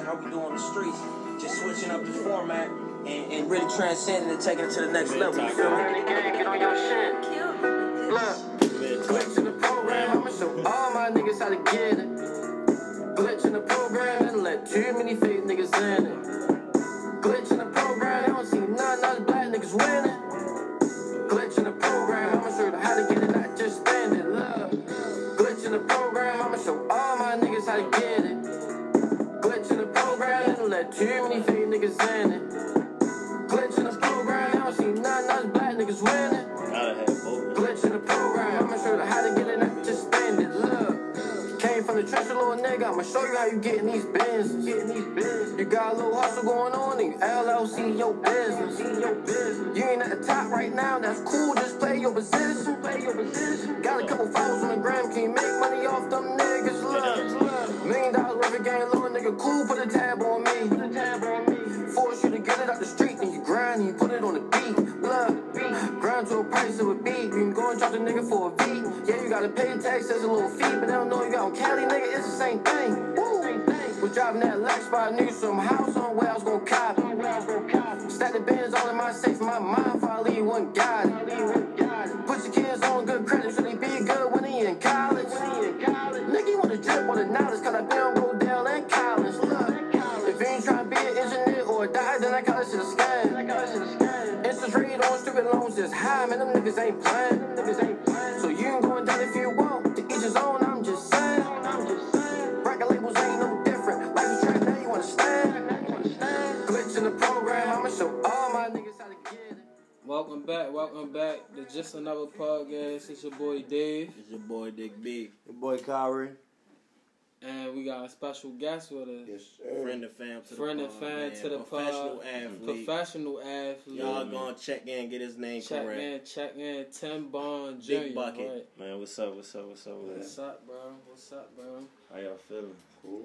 and how we do on the streets. Just switching up the format and, and really transcending and taking it to the next level. You feel me? Get on your shit. Look, glitch in the program. I'ma show all my niggas how to get it. Glitch in the program and let too many I'ma show you how you get in these bins. Getting these. You got a little hustle going on in LLC, your business. Your business. You ain't at the top right now, that's cool. Just play your position. Play your position. Got a couple followers on the gram, can you make money off them niggas? Look. Million dollar worth of game, little nigga, cool. Put a tab on me. Put a tab on me. Force you to get it out the street, and you grind, and you put it on the beat. Look, grind to a price of a beat. Charge a nigga for a beat. Yeah, you gotta pay tax as a little fee, but they don't know you got on Cali, nigga. It's the same thing. Woo. Was driving that Lex by a nigga some house on where I was gonna cop. Stack the bands all in my safe, my mind finally one got it. Put your kids on good credit, so they be good when they in college. Nigga, you wanna drip on the knowledge, cause I been on stupid loans is high, man, them niggas ain't playing. So you ain't going down if you want, to each his own, I'm just saying. Record labels ain't no different, life is trash, now you understand. Glitch in the program, I'ma show all my niggas how to get it. Welcome back, welcome back to Just Another Podcast. It's your boy Dave, It's your boy Dick B. Your boy Kyrie. And we got a special guest with us. Yes, sir. Friend of fam to the Friend and pod, fan man. to the Professional pod. athlete. Professional athlete. Y'all gonna check in, get his name check correct. in, check in. Tim Bond Jr. Big bucket. Right. Man, what's up? What's up? What's up? What's up, bro? What's up, bro? How y'all feeling?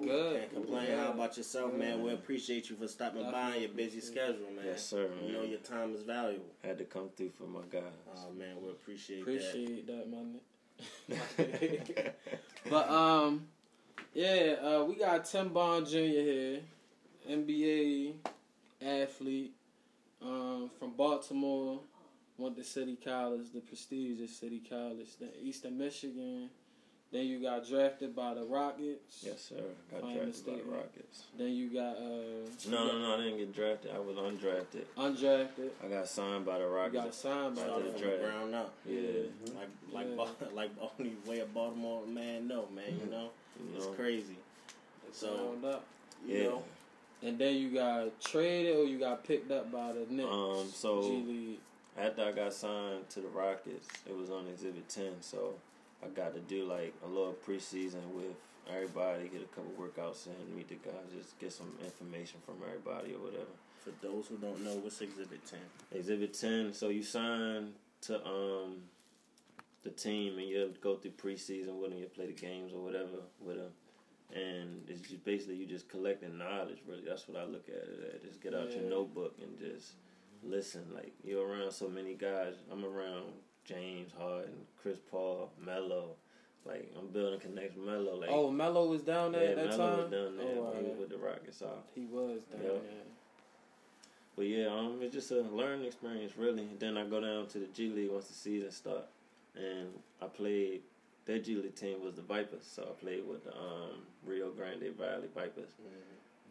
Good. Can't complain. Good. How about yourself, man? We appreciate you for stopping by on your busy schedule, man. Yes, sir, man. You know your time is valuable. Had to come through for my guys. Oh man, we appreciate, Appreciate that, man. but um, yeah, uh, we got Tim Bond Jr. here, NBA athlete, um, from Baltimore. Went to City College, the prestigious City College, then Eastern Michigan. Then you got drafted by the Rockets. yes, sir. Got Playing drafted by the the. Rockets. Then you got uh, No, no, no. I didn't get drafted. I was undrafted. undrafted. I got signed by the Rockets. You got signed by Started the from the draft. ground up. Yeah, Like like Yeah. Ba- like only way a Baltimore man know, man. You know, you it's know. crazy. So Signed up. you Yeah. know, And then you got traded or you got picked up by the Knicks. Um, so- G League. After I got signed to the Rockets, it was on Exhibit 10, so I got to do like a little preseason with everybody, get a couple workouts in, meet the guys, just get some information from everybody or whatever. for those who don't know, what's Exhibit Ten? Exhibit 10, so you sign to um the team and you go through preseason with them, you play the games or whatever with them. And it's just basically you just collecting knowledge, really. That's what I look at it at. Just get out your notebook and just listen. Like, you're around so many guys. I'm around James Harden, Chris Paul, Melo. Like, I'm building connection with Melo. Like, oh, Melo was down there yeah, at that Melo time. was down there. Oh, he was with the Rockets. So. He was down Yeah. there. But yeah, um, it's just a learning experience, really. And Then I go down to the G League once the season start, and I played. Their G League team was the Vipers, so I played with the um, Rio Grande Valley Vipers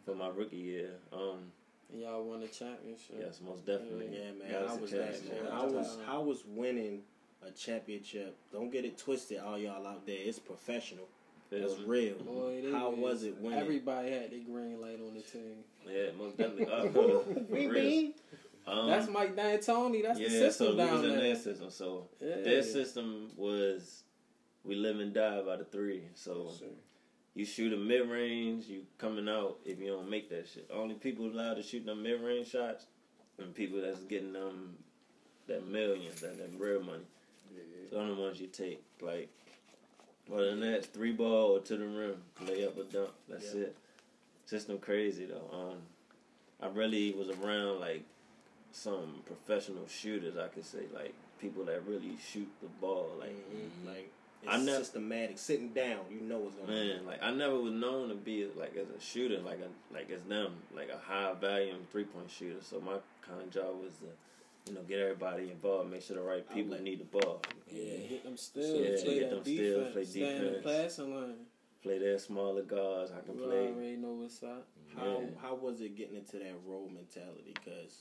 for my rookie year. Um, y'all won the championship. yes, most definitely. Yeah, man. Got us I a was that, man. man. I was I was winning a championship. Don't get it twisted, all y'all out there. It's professional. It's real. Boy, they How was- was it winning? Everybody had their green light on the team. Yeah, most definitely. Uh, for real. Um, That's Mike D'Antoni. That's yeah, the system so we down was in there. their system. So Yeah. their system was we live and die by the three. So you shoot a mid range, you coming out if you don't make that shit. Only people allowed to shoot them mid range shots and people that's getting them that millions, that, that real money. So the only ones you take. Like other than that, three ball or to the rim, lay up or dunk. That's Yeah. it. System crazy though. Um I really was around like some professional shooters I could say, like people that really shoot the ball. Like Mhm. Like It's I never- systematic. Sitting down, you know what's going on. Man, like I never was known to be like as a shooter, like a like as them, like a high volume three point shooter. So my kind of job was to, you know, get everybody involved, make sure the right people Outlet. need the ball. Yeah, get them still, Yeah, play get that them still, defense, play stay in the defense. passing line. Play their smaller guards. I can You play. already know what's up. How Yeah. how was it getting into that role mentality? Because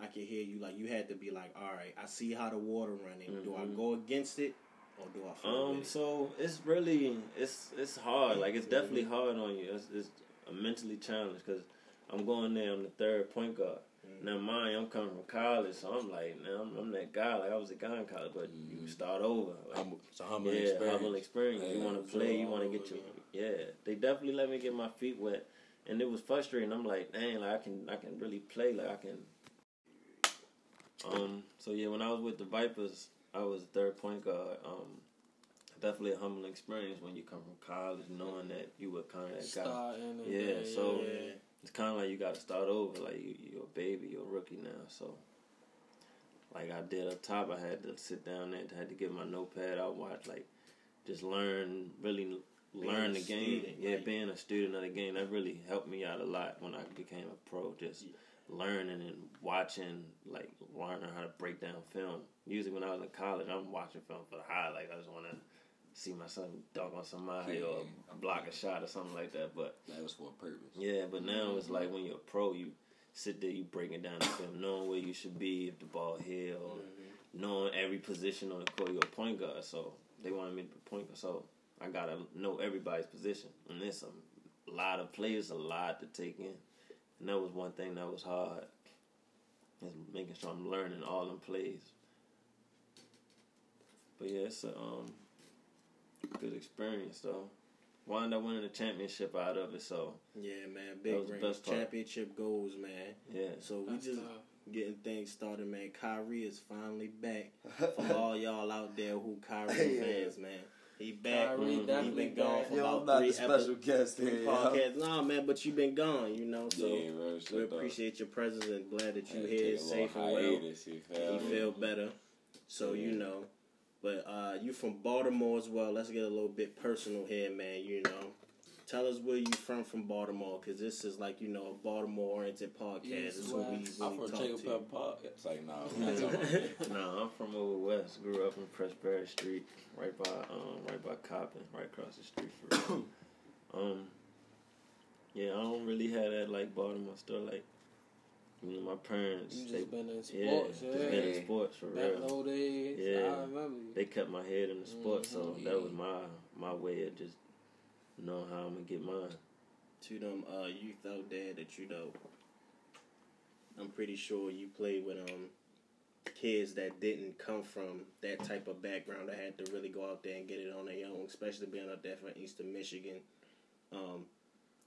I could hear you like you had to be like, all right, I see how the water running. Do I Mhm. go against it or do I follow Um, it? so it's really it's it's hard. Like it's definitely hard on you. It's, it's a mentally challenged because I'm going there. I'm the third point guard. Now, mind, I'm coming from college, so I'm like, now I'm, I'm that guy. Like I was a guy in college, but you start over. Like, Humble, it's a humble yeah, experience. humble experience. you want to play. You want to get your again. yeah. They definitely let me get my feet wet, and it was frustrating. I'm like, dang, like I can I can really play. Like I can. Um. So yeah, when I was with the Vipers, I was a third point guard. Um. Definitely a humbling experience when you come from college, knowing that you were kind of that guy. And Yeah, so- yeah. It's kind of like you got to start over. Like you, you're a baby, you're a rookie now. So, like I did up top, I had to sit down and I had to get my notepad out, watch, like just learn, really learn the game. student, yeah, like- being a student of the game that really helped me out a lot when I became a pro. Just learning and watching, like learning how to break down film. Usually when I was in college, I'm watching film for the highlights. I just want to see myself dunk on somebody or block a shot or something like that. But That was for a purpose. yeah, but now it's mm-hmm. like when you're a pro, you sit there, you breaking down the film, knowing where you should be if the ball here, or mm-hmm. knowing every position on the court. You're a point guard, so they wanted me to be a point guard. So I gotta know everybody's position, and there's a lot of players, a lot to take in, and that was one thing that was hard. Is making sure I'm learning all them plays. But yeah, it's a um, good experience though. Wound up winning a championship out of it, so Yeah, man, That big was the best part. championship goals, man. yeah. So we That's just tough. getting things started, man. Kyrie is finally back. For all y'all out there who Kyrie Yeah. fans, man, he back. Kyrie he definitely been gone back. for Yo, about I'm not three the special epi- guest three here. yo. podcasts. Nah, man, but you been gone, you know. So yeah, man, we up. appreciate your presence and glad that you here take a little safe and well. hiatus, you feel You feel better. So you know. But uh, you from Baltimore as well. Let's get a little bit personal here, man. You know, tell us where you from from Baltimore, because this is like you know a Baltimore oriented podcast. Yes, this is what we West. I'm from talk Jacob. Pepper Park. It's like, nah, I'm not talking about no, I'm from over west. Grew up in Presbyterian Street, right by um, right by Coppin, right across the street from. um, yeah, I don't really have that like Baltimore stuff. Like, you know, my parents, You they, just been in yeah, sports, just yeah. been in sports for Back real. old days, Yeah. I remember you. They kept my head in the sports, so Mhm. that was my my way of just knowing how I'm gonna get mine. To them uh, youth out there that you know, I'm pretty sure you played with um kids that didn't come from that type of background that had to really go out there and get it on their own, especially being up there from Eastern Michigan. Um,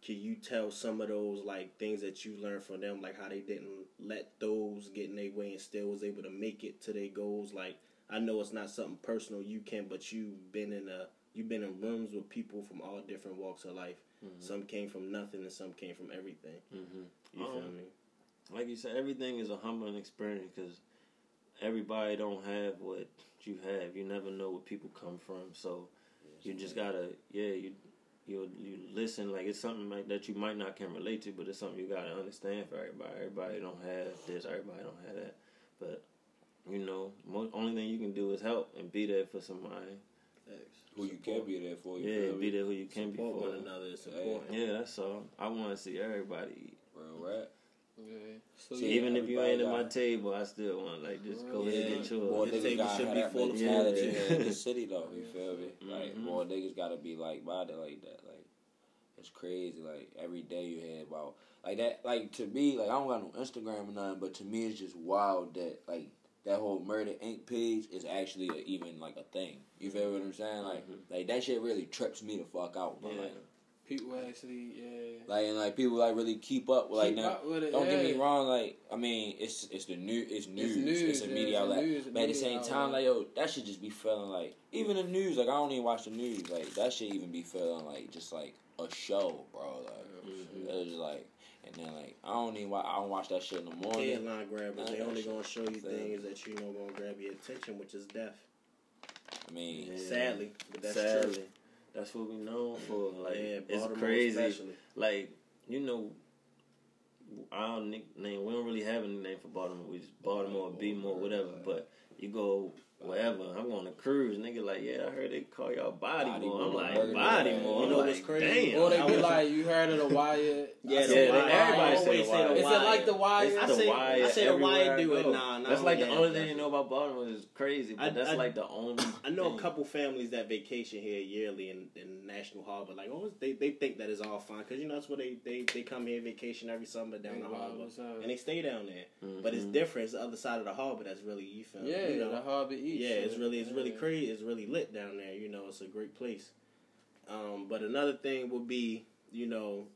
can you tell some of those like things that you learned from them, like how they didn't let those get in their way and still was able to make it to their goals? Like I know it's not something personal you can, but you've been in a you've been in rooms with people from all different walks of life. Some came from nothing and some came from everything. Mm-hmm. You feel Um, me? Like you said, everything is a humbling experience because everybody don't have what you have. You never know where people come from, so you just gotta yeah you you you listen like it's something like that you might not can relate to, but it's something you gotta understand for everybody. Everybody don't have this, everybody don't have that, but you know, most, only thing you can do is help and be there for somebody. Who you can be there for. You Yeah, feel and me? be there who you can be Support for. one another is Yeah. Yeah, that's all. I want to see everybody eat. Real rap. Yeah. So See, yeah, Even if you ain't at my table, I still want like just go ahead and get yours. More The niggas table gotta should be full of mentality food. here in the city though. You feel me? Like Mhm. more niggas gotta be like minded like that. Like it's crazy. Like every day you hear about like that. Like to me, like I don't got no Instagram or nothing, but to me it's just wild that like that whole Murder Inc. page is actually a, even like a thing. You feel what I'm saying? Like Mhm. like that shit really trips me the fuck out. But Yeah. like people actually, yeah. like and like people like really keep up. Like Keep now. up with it, Don't get me wrong, like I mean, it's it's the new, it's news, it's, news, a yeah, media it's outlet. news, but at the media same time, outlet. like yo, that should just be feeling like even the news. Like I don't even watch the news. Like that should even be feeling like just like a show, bro. Like Mhm. it was like, and then like I don't even wa- I don't watch that shit in the morning. Headline grabbers. They Nah, only that gonna show you shit- things that you know gonna grab your attention, which is death. I mean, Yeah. Sadly, but that's Sadly, true. that's what we known for. Like yeah, it's crazy. especially. Like you know, our nickname. We don't really have a name for Baltimore. We just Baltimore, B-more, whatever. But you go wherever. I'm on a cruise, nigga. Like yeah, I heard they call y'all Body Body More. I'm like Burger Body Man. More. You I'm know like, what's crazy? Damn. Or they be like, you heard of the Wire? Yeah, I the Yeah, Wire. everybody I say the say Wire. Is it like the Wire? It's I the say, Wire I say the everywhere Wire do it. go. Nah, nah. That's like the only that's- thing you know about Baltimore is crazy, but I- that's I- like the only. I know thing. a couple families that vacation here yearly in, in National Harbor. Like, oh, they, they think that is all fine because you know that's where they, they, they come here vacation every summer down the harbor and they stay down there. But it's different. It's the other side of the harbor that's really you feel. Yeah, you know? the Harbor East. yeah, it's really it's really crazy. It's really lit down there. You know, it's a great place. Um, but another thing would be, you know,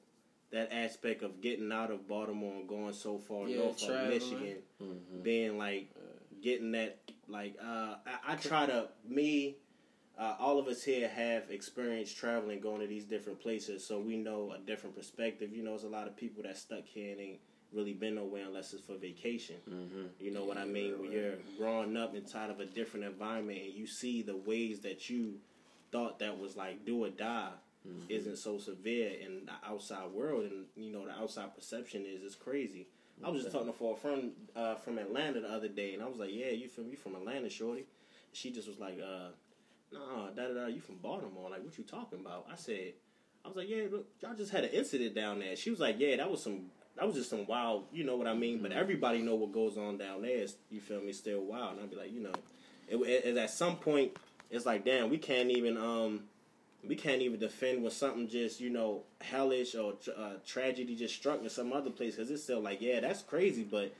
that aspect of getting out of Baltimore and going so far Yeah, north of traveling. Michigan, Mhm. being like getting that like uh, I, I try to me. Uh, all of us here have experienced traveling, going to these different places, so we know a different perspective. You know, there's a lot of people that stuck here and ain't really been nowhere unless it's for vacation. Mhm. You know what I mean? When you're growing up inside of a different environment and you see the ways that you thought that was like do or die isn't so severe in the outside world and you know the outside perception is it's crazy. I was just talking to a friend uh, from Atlanta the other day and I was like, Yeah, you from you from Atlanta, Shorty? She just was like, uh, nah, da da da, you from Baltimore. Like, what you talking about? I said, I was like, yeah, look, y'all just had an incident down there. She was like, yeah, that was some, that was just some wild, you know what I mean? But everybody know what goes on down there. Is, you feel me? Still wild. And I'd be like, you know, it, it, it- at some point, it's like, damn, we can't even, um, we can't even defend when something just, you know, hellish or uh, tragedy just struck in some other place because it's still like, yeah, that's crazy, but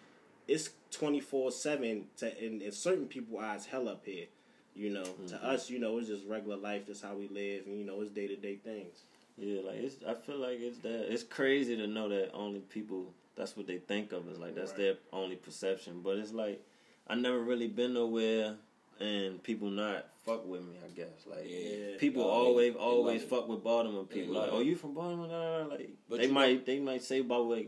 it's twenty four seven to in, in certain people eyes hell up here. You know, to us, you know, it's just regular life. That's how we live, and you know, it's day to day things. Yeah, like it's. I feel like it's that. It's crazy to know that only people. That's what they think of. Is like that's Right. their only perception. But it's like I never really been nowhere, and people not fuck with me. I guess like Yeah. people always always fuck with Baltimore people. Like, oh, you from Baltimore? Nah, nah, nah. Like But they might they might say about what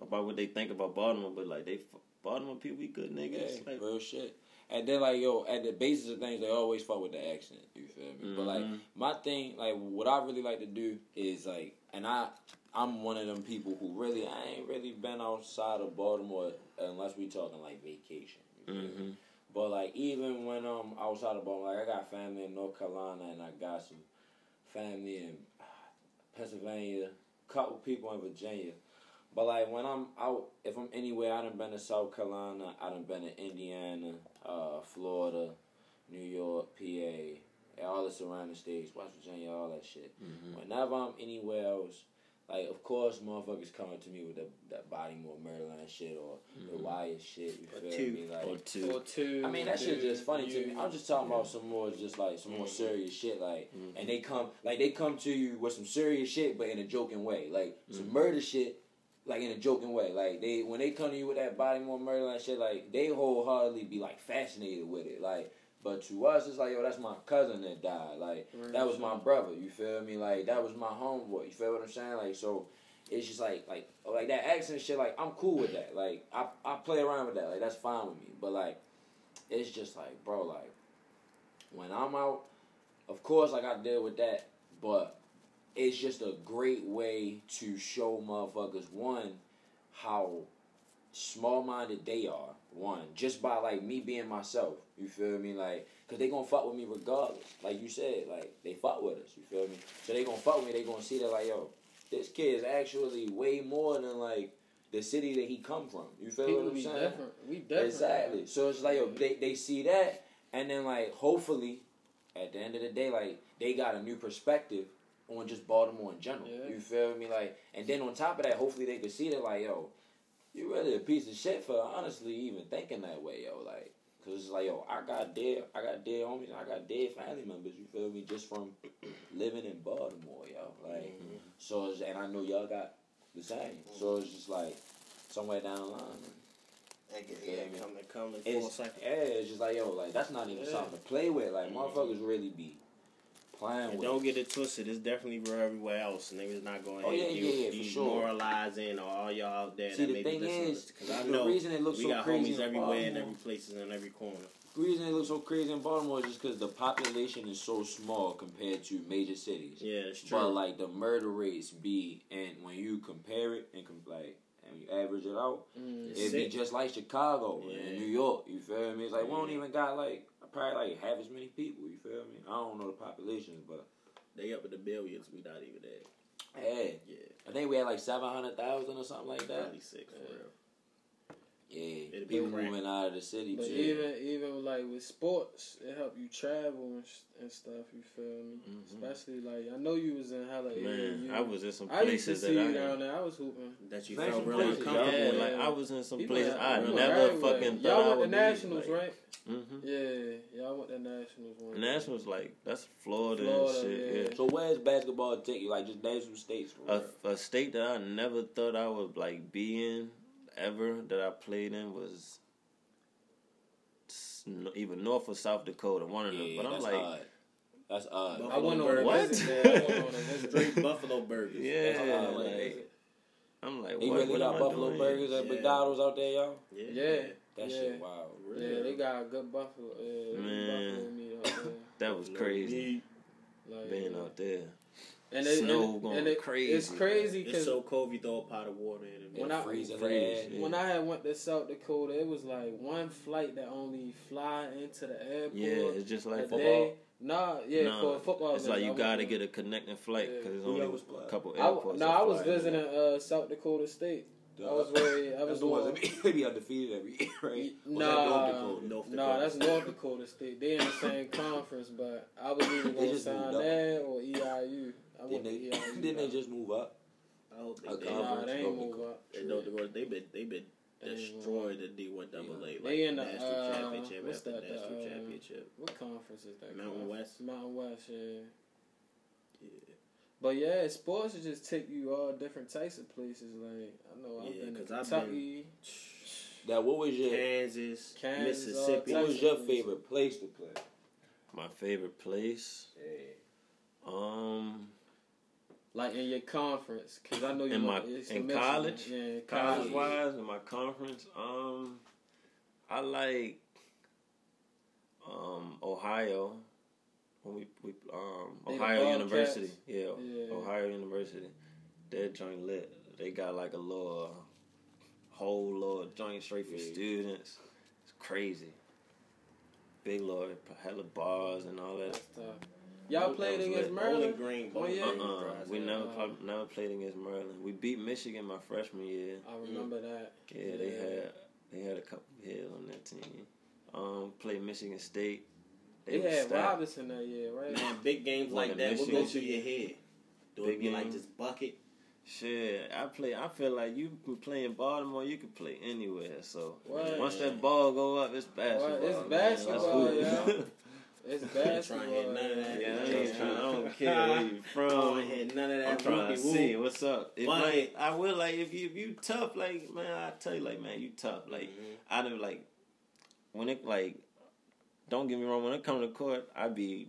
about what they think about Baltimore, but like they Baltimore people, we good niggas. Yeah, like, real shit. And then like yo, at the basis of things, they always fuck with the accent. You feel me? But like Mhm. my thing, like what I really like to do is like, and I, I'm one of them people who really, I ain't really been outside of Baltimore unless we talking like vacation. You feel me? Mhm. But like even when um I'm outside of Baltimore, like I got family in North Carolina and I got some family in Pennsylvania, couple people in Virginia. But like when I'm out, if I'm anywhere, I done been to South Carolina, I done been to Indiana, uh, Florida, New York, PA, all the surrounding states, West Virginia, all that shit. Mhm. Whenever I'm anywhere else, like of course motherfuckers coming to me with the that Bodymore Maryland shit or the Wire shit. You Or feel two. me? Like Or two. Or two. I mean that shit just funny to me. I'm just talking about some more just like some Mm-hmm. more serious shit like and they come like they come to you with some serious shit but in a joking way. Like some Mm-hmm. murder shit like in a joking way. Like they when they come to you with that body more murder and shit, like they wholeheartedly be like fascinated with it. Like but to us it's like, yo, that's my cousin that died. Like that was my brother, you feel me? Like that was my homeboy. You feel what I'm saying? Like so it's just like like like that accent shit, like I'm cool with that. Like I I play around with that. Like that's fine with me. But like it's just like, bro, like when I'm out, of course like I deal with that, but it's just a great way to show motherfuckers one how small minded they are. One just by like me being myself. You feel me? Like, cause they gonna fuck with me regardless. Like you said, like they fuck with us. You feel me? So they gonna fuck with me. They gonna see that like, yo, this kid is actually way more than like the city that he come from. You feel People what I'm be saying? different. We different. Exactly. So it's like yo, they they see that, and then like hopefully, at the end of the day, like they got a new perspective on just Baltimore in general. Yeah. You feel me? Like, and then on top of that, hopefully they could see that like yo, you really a piece of shit for honestly even thinking that way, yo. Like, cause it's like yo, I got dead, I got dead homies, and I got dead family members. You feel me? Just from living in Baltimore, yo. Like, mm-hmm. so it's, and I know y'all got the same. So it's just like somewhere down the line. Yeah, come to come in It's, yeah, it's just like yo, like that's not even Yeah. something to play with. Like mm-hmm. motherfuckers really be playing And with. don't get it twisted. It's definitely real everywhere else. Niggas not going. Oh, yeah, yeah, yeah, for sure. demoralizing or all y'all out there See, that the thing is, Because I the know reason it looks we so got crazy homies everywhere in every places and every corner. The reason it looks so crazy in Baltimore is just because the population is so small compared to major cities. Yeah, it's true. But like the murder rates be, and when you compare it and com- like and you average it out, Mm. It'd be just like Chicago Yeah. and New York. You feel me? It's like we don't even got like probably like half as many people. You feel me? I don't know the populations, but They up in the millions. We not even there. hey, Yeah, I think we had like seven hundred thousand or something like that. probably six for Yeah. real. Yeah, It'd be people moving out of the city But too. even even like with sports, it help you travel and, sh- and stuff. You feel me? Mhm. Especially like I know you was in hella Man, AAU. I was in some I used to places see that you I down there. I was hooping. that you felt some real places, uncomfortable. y'all Yeah, like I was in some People places had- I we went never everywhere. fucking thought Y'all I went would to be, nationals, like, right? Mm-hmm. Yeah, y'all went to nationals one. Nationals like that's Florida, Florida, and shit. yeah. Yeah. So where's basketball take you? Like just name some states. For A, a state that I never thought I would like be in ever that I played in was even North or South Dakota, one of them. yeah, but I'm like, odd. That's odd. I went on a What? visit there. I went on a visit. straight Buffalo burgers. Yeah, odd. like, I'm like, They what, really what got Buffalo doing? burgers at Yeah. McDonald's out there, y'all. Yeah, Yeah, That yeah. shit wild. Yeah, they got a good buffalo. Uh, Man. buffalo meat out there. that was crazy Like, being out there. And it, Snow and, going and it, crazy, It's crazy It's so cold. You throw a pot of water in it. When man. I- freezing Freeze, ass. when I had went to South Dakota, it was like one flight that only fly into the airport. yeah, it's just a like day. Nah, yeah, Nah, for a football. It's visit, like I you went gotta there. get a connecting flight Yeah. because there's Who only was a couple airports. no, that I was visiting uh, South Dakota State. Duh. I was very. I That's was the ones that be, they be undefeated every year, right? Was that Nah, North Dakota? North nah, that's North Dakota State. They in the same conference, but I was either They going to sign moved up. there or EIU. I Didn't went they, EIU. didn't they just move up? I hope A they conference. did. Nah, they ain't North move Dakota. up. They North Dakota, they been they been They destroyed the D one double A. Like They in the, national uh, championship what's after that, the, national um, championship. What conference is that? Mountain called? West? Mountain West, yeah. Yeah. But yeah, sports will just take you all different types of places. Like I know I've Yeah, been to 'cause I've Kentucky. That what was your Kansas, Kansas, Mississippi. what was your favorite place to play? My favorite place. Um, Like in your conference, because I know you In my- it's in college? Yeah, college college. wise, in my conference, um, I like um Ohio. When we we um They Ohio University, yeah, Yeah. Ohio University. That joint lit. They got like a little whole little joint straight for Yeah. students. It's crazy. Big little hella bars and all that. That's tough. Y'all played against lit. Maryland. Bowling Green, Oh, yeah? Uh-uh. We Yeah. never pl- never played against Maryland. We beat Michigan my freshman year. I remember that. Yeah, they had they had a couple hits on that team. Um, played Michigan State. They, was had stacked. Robinson that year, right? Man, big games like that, in what Michigan. goes through your head? Do Big it be like game. this bucket? Shit, I play. I feel like you can play in Baltimore. You can play anywhere. So What? once that ball go up, it's basketball. It's man. basketball, Let's hoop. yeah. It's Trying basketball. to hit none of that. Yeah, I, Yeah. ain't trying, I don't care where you from. I don't from. hit none of that. I'm trying to see what's up. If But- like, I will like if you if you tough like man, I tell you like man, you tough. Like Mhm. I do like when it like don't get me wrong, when I come to court, I'd be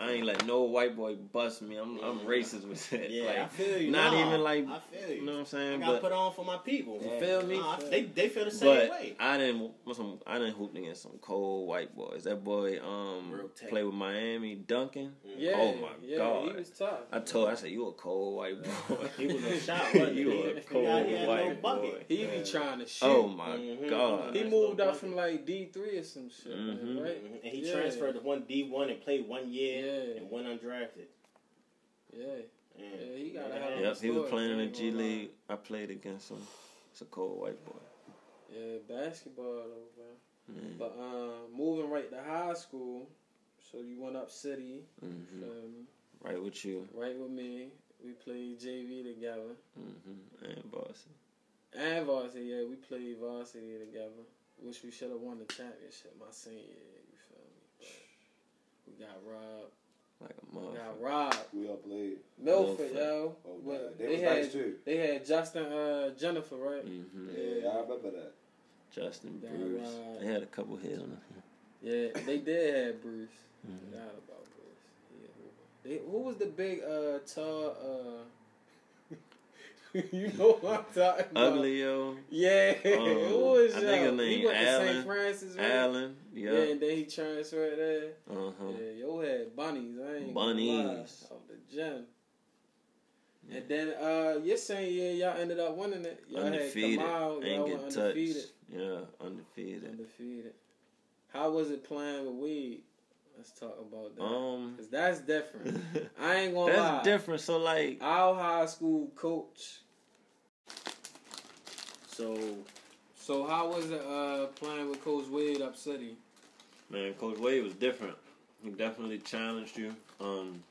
I ain't let no white boy bust me. I'm I'm Mhm. racist with that. Yeah, like, I feel you. not Nah, even like I feel you you. know what I'm saying? I saying. got But put on for my people. you feel me? Nah, they they feel the same But way. I didn't some. I didn't hoop against some cold white boys. That boy um Real tech. played with Miami, Duncan. Yeah. Oh, my yeah, God. He was tough. I told. I said you a cold white boy. He was a shot, wasn't you He- a cold got- he had no white boy. He be trying to shoot. Oh my Mhm. god. he Nice moved little up from like D three or some shit, Mhm. right? Mhm. And he Yeah. transferred to one D one and played one year Yeah. and went undrafted. Yeah. Yeah, Yeah, he got a Yeah. hell of a Yep, he was playing in the G. League. I played against him. It's a cold white boy. Yeah, basketball though, bro. Mm. But um, moving right to high school, so you went up city, hmm feel me? Right with you. right with me. We played JV together. hmm And Boston. And varsity, yeah, we played varsity together. Wish we should have won the championship my senior year, you feel me? But we got robbed. Like a We got motherfucker. robbed. We all played. Milford, Milford. yo. Oh, But They, they was had nice too. they had Justin uh, Jennifer, right? hmm Yeah, I remember that. Justin Yeah, Bruce. right. They had a couple hits on them. Yeah, they did have Bruce. Mhm. Forgot about Bruce. Yeah, They, who was the big uh tall uh you know what I'm talking about? Ugly yo. Yeah, Um, who was I think his he name went to Allen. St. Francis, right? Allen. Yeah. Yeah. and then he transferred there. Uh huh. Yeah, yo had bunnies. I ain't. Bunnies. Out the gym. And then uh your same year y'all ended up winning it. Y'all Undefeated. had Kamal, Ain't y'all get went touched. undefeated. Yeah, undefeated. Undefeated. How was it playing with weed? Let's talk about that. Um, Cause that's different. I ain't gonna that's lie. different. So like, Our high school coach. So So how was it uh playing with Coach Wade up city? man, Coach Wade was different. He definitely challenged you. Um,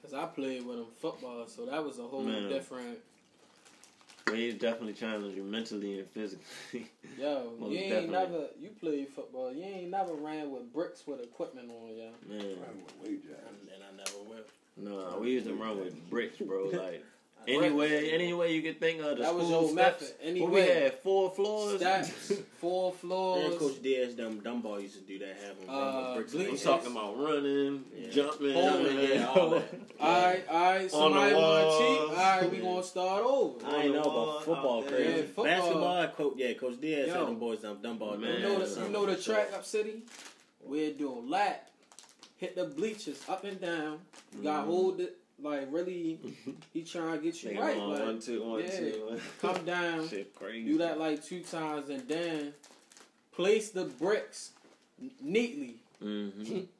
Cause I played with him football, so that was a whole Man. different. Wade definitely challenged you mentally and physically. Yo, Most you ain't definitely. never you played football. You ain't never ran with bricks with equipment on, yo. man, and I never will. no, we used to run with bricks, bro. Like anyway, any way you could think of the That was school your steps. method. What we Anyway. had four floors. Steps, four And floors. Coach Diaz, them Dunbar used to do that. Have them Uh, with bricks. bleachers. I'm talking about running, Yeah. jumping, Holding, yeah, all that. Alright, alright. Somebody the want to cheat? Alright, we Yeah. gonna start over. I ain't know about football out crazy. Yeah, football. Basketball, coach, yeah, Coach Diaz Yo. had them boys down Dunbar. Man, You know the, you know the track up city? We'd do a lap, hit the bleachers up and down. You got Mhm. hold it like really. He trying to get you Nigga, right. one, Like, one, two, one, yeah. two. come down, Shit crazy. do that like two times, and then place the bricks neatly. Mm-hmm.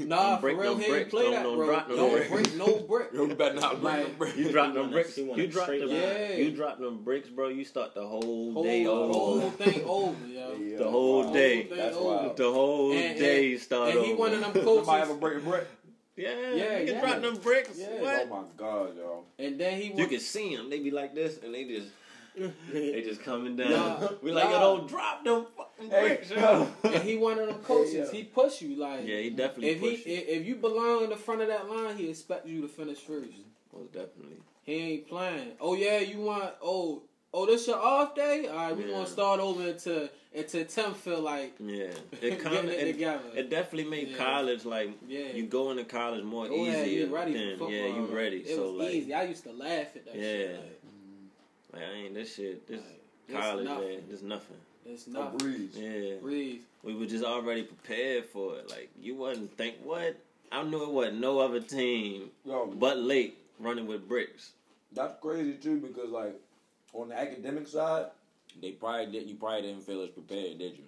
Nah, Don't for real, no he bricks. play Don't- that, don't bro. drop no Don't bricks. break no brick. You better not bring Like, them bricks. You drop them bricks. he wanna You drop them. Yeah. You drop them bricks, bro. You start the whole, Whole, day the whole thing over, yo. Yeah. The whole Whole day. thing That's over. wild. The whole And- day and- start And over. he one of them Somebody ever break a brick? Yeah, Yeah, you can yeah. drop them bricks. Yeah. Oh my god, y'all. And then he You went. can see them. They be like this, and they just they just coming down. Nah, we like, yo, don't drop them fucking Hey, bricks, yo. And he one of them coaches. Yeah. He push you like. Yeah, he definitely If he push you. if, if you belong in the front of that line, he expect you to finish first. Most definitely. He ain't playing. Oh yeah, you want oh oh this your off day? All right, we Yeah. gonna start over into into Tim feel like Yeah, it kind of it, it, together. it definitely made Yeah. college like yeah, you go into college more Go ahead, easier you ready than for football. yeah you ready. It so was like easy. I used to laugh at that shit. Yeah. Like, like I ain't this shit this like, it's college nothing. man this nothing. It's A not breeze. Yeah, breathe. we were just already prepared for it. Like you wasn't think what I knew it wasn't no other team Yo, but late running with bricks. that's crazy too because like on the academic side, they probably didn't. You probably didn't feel as prepared, did you?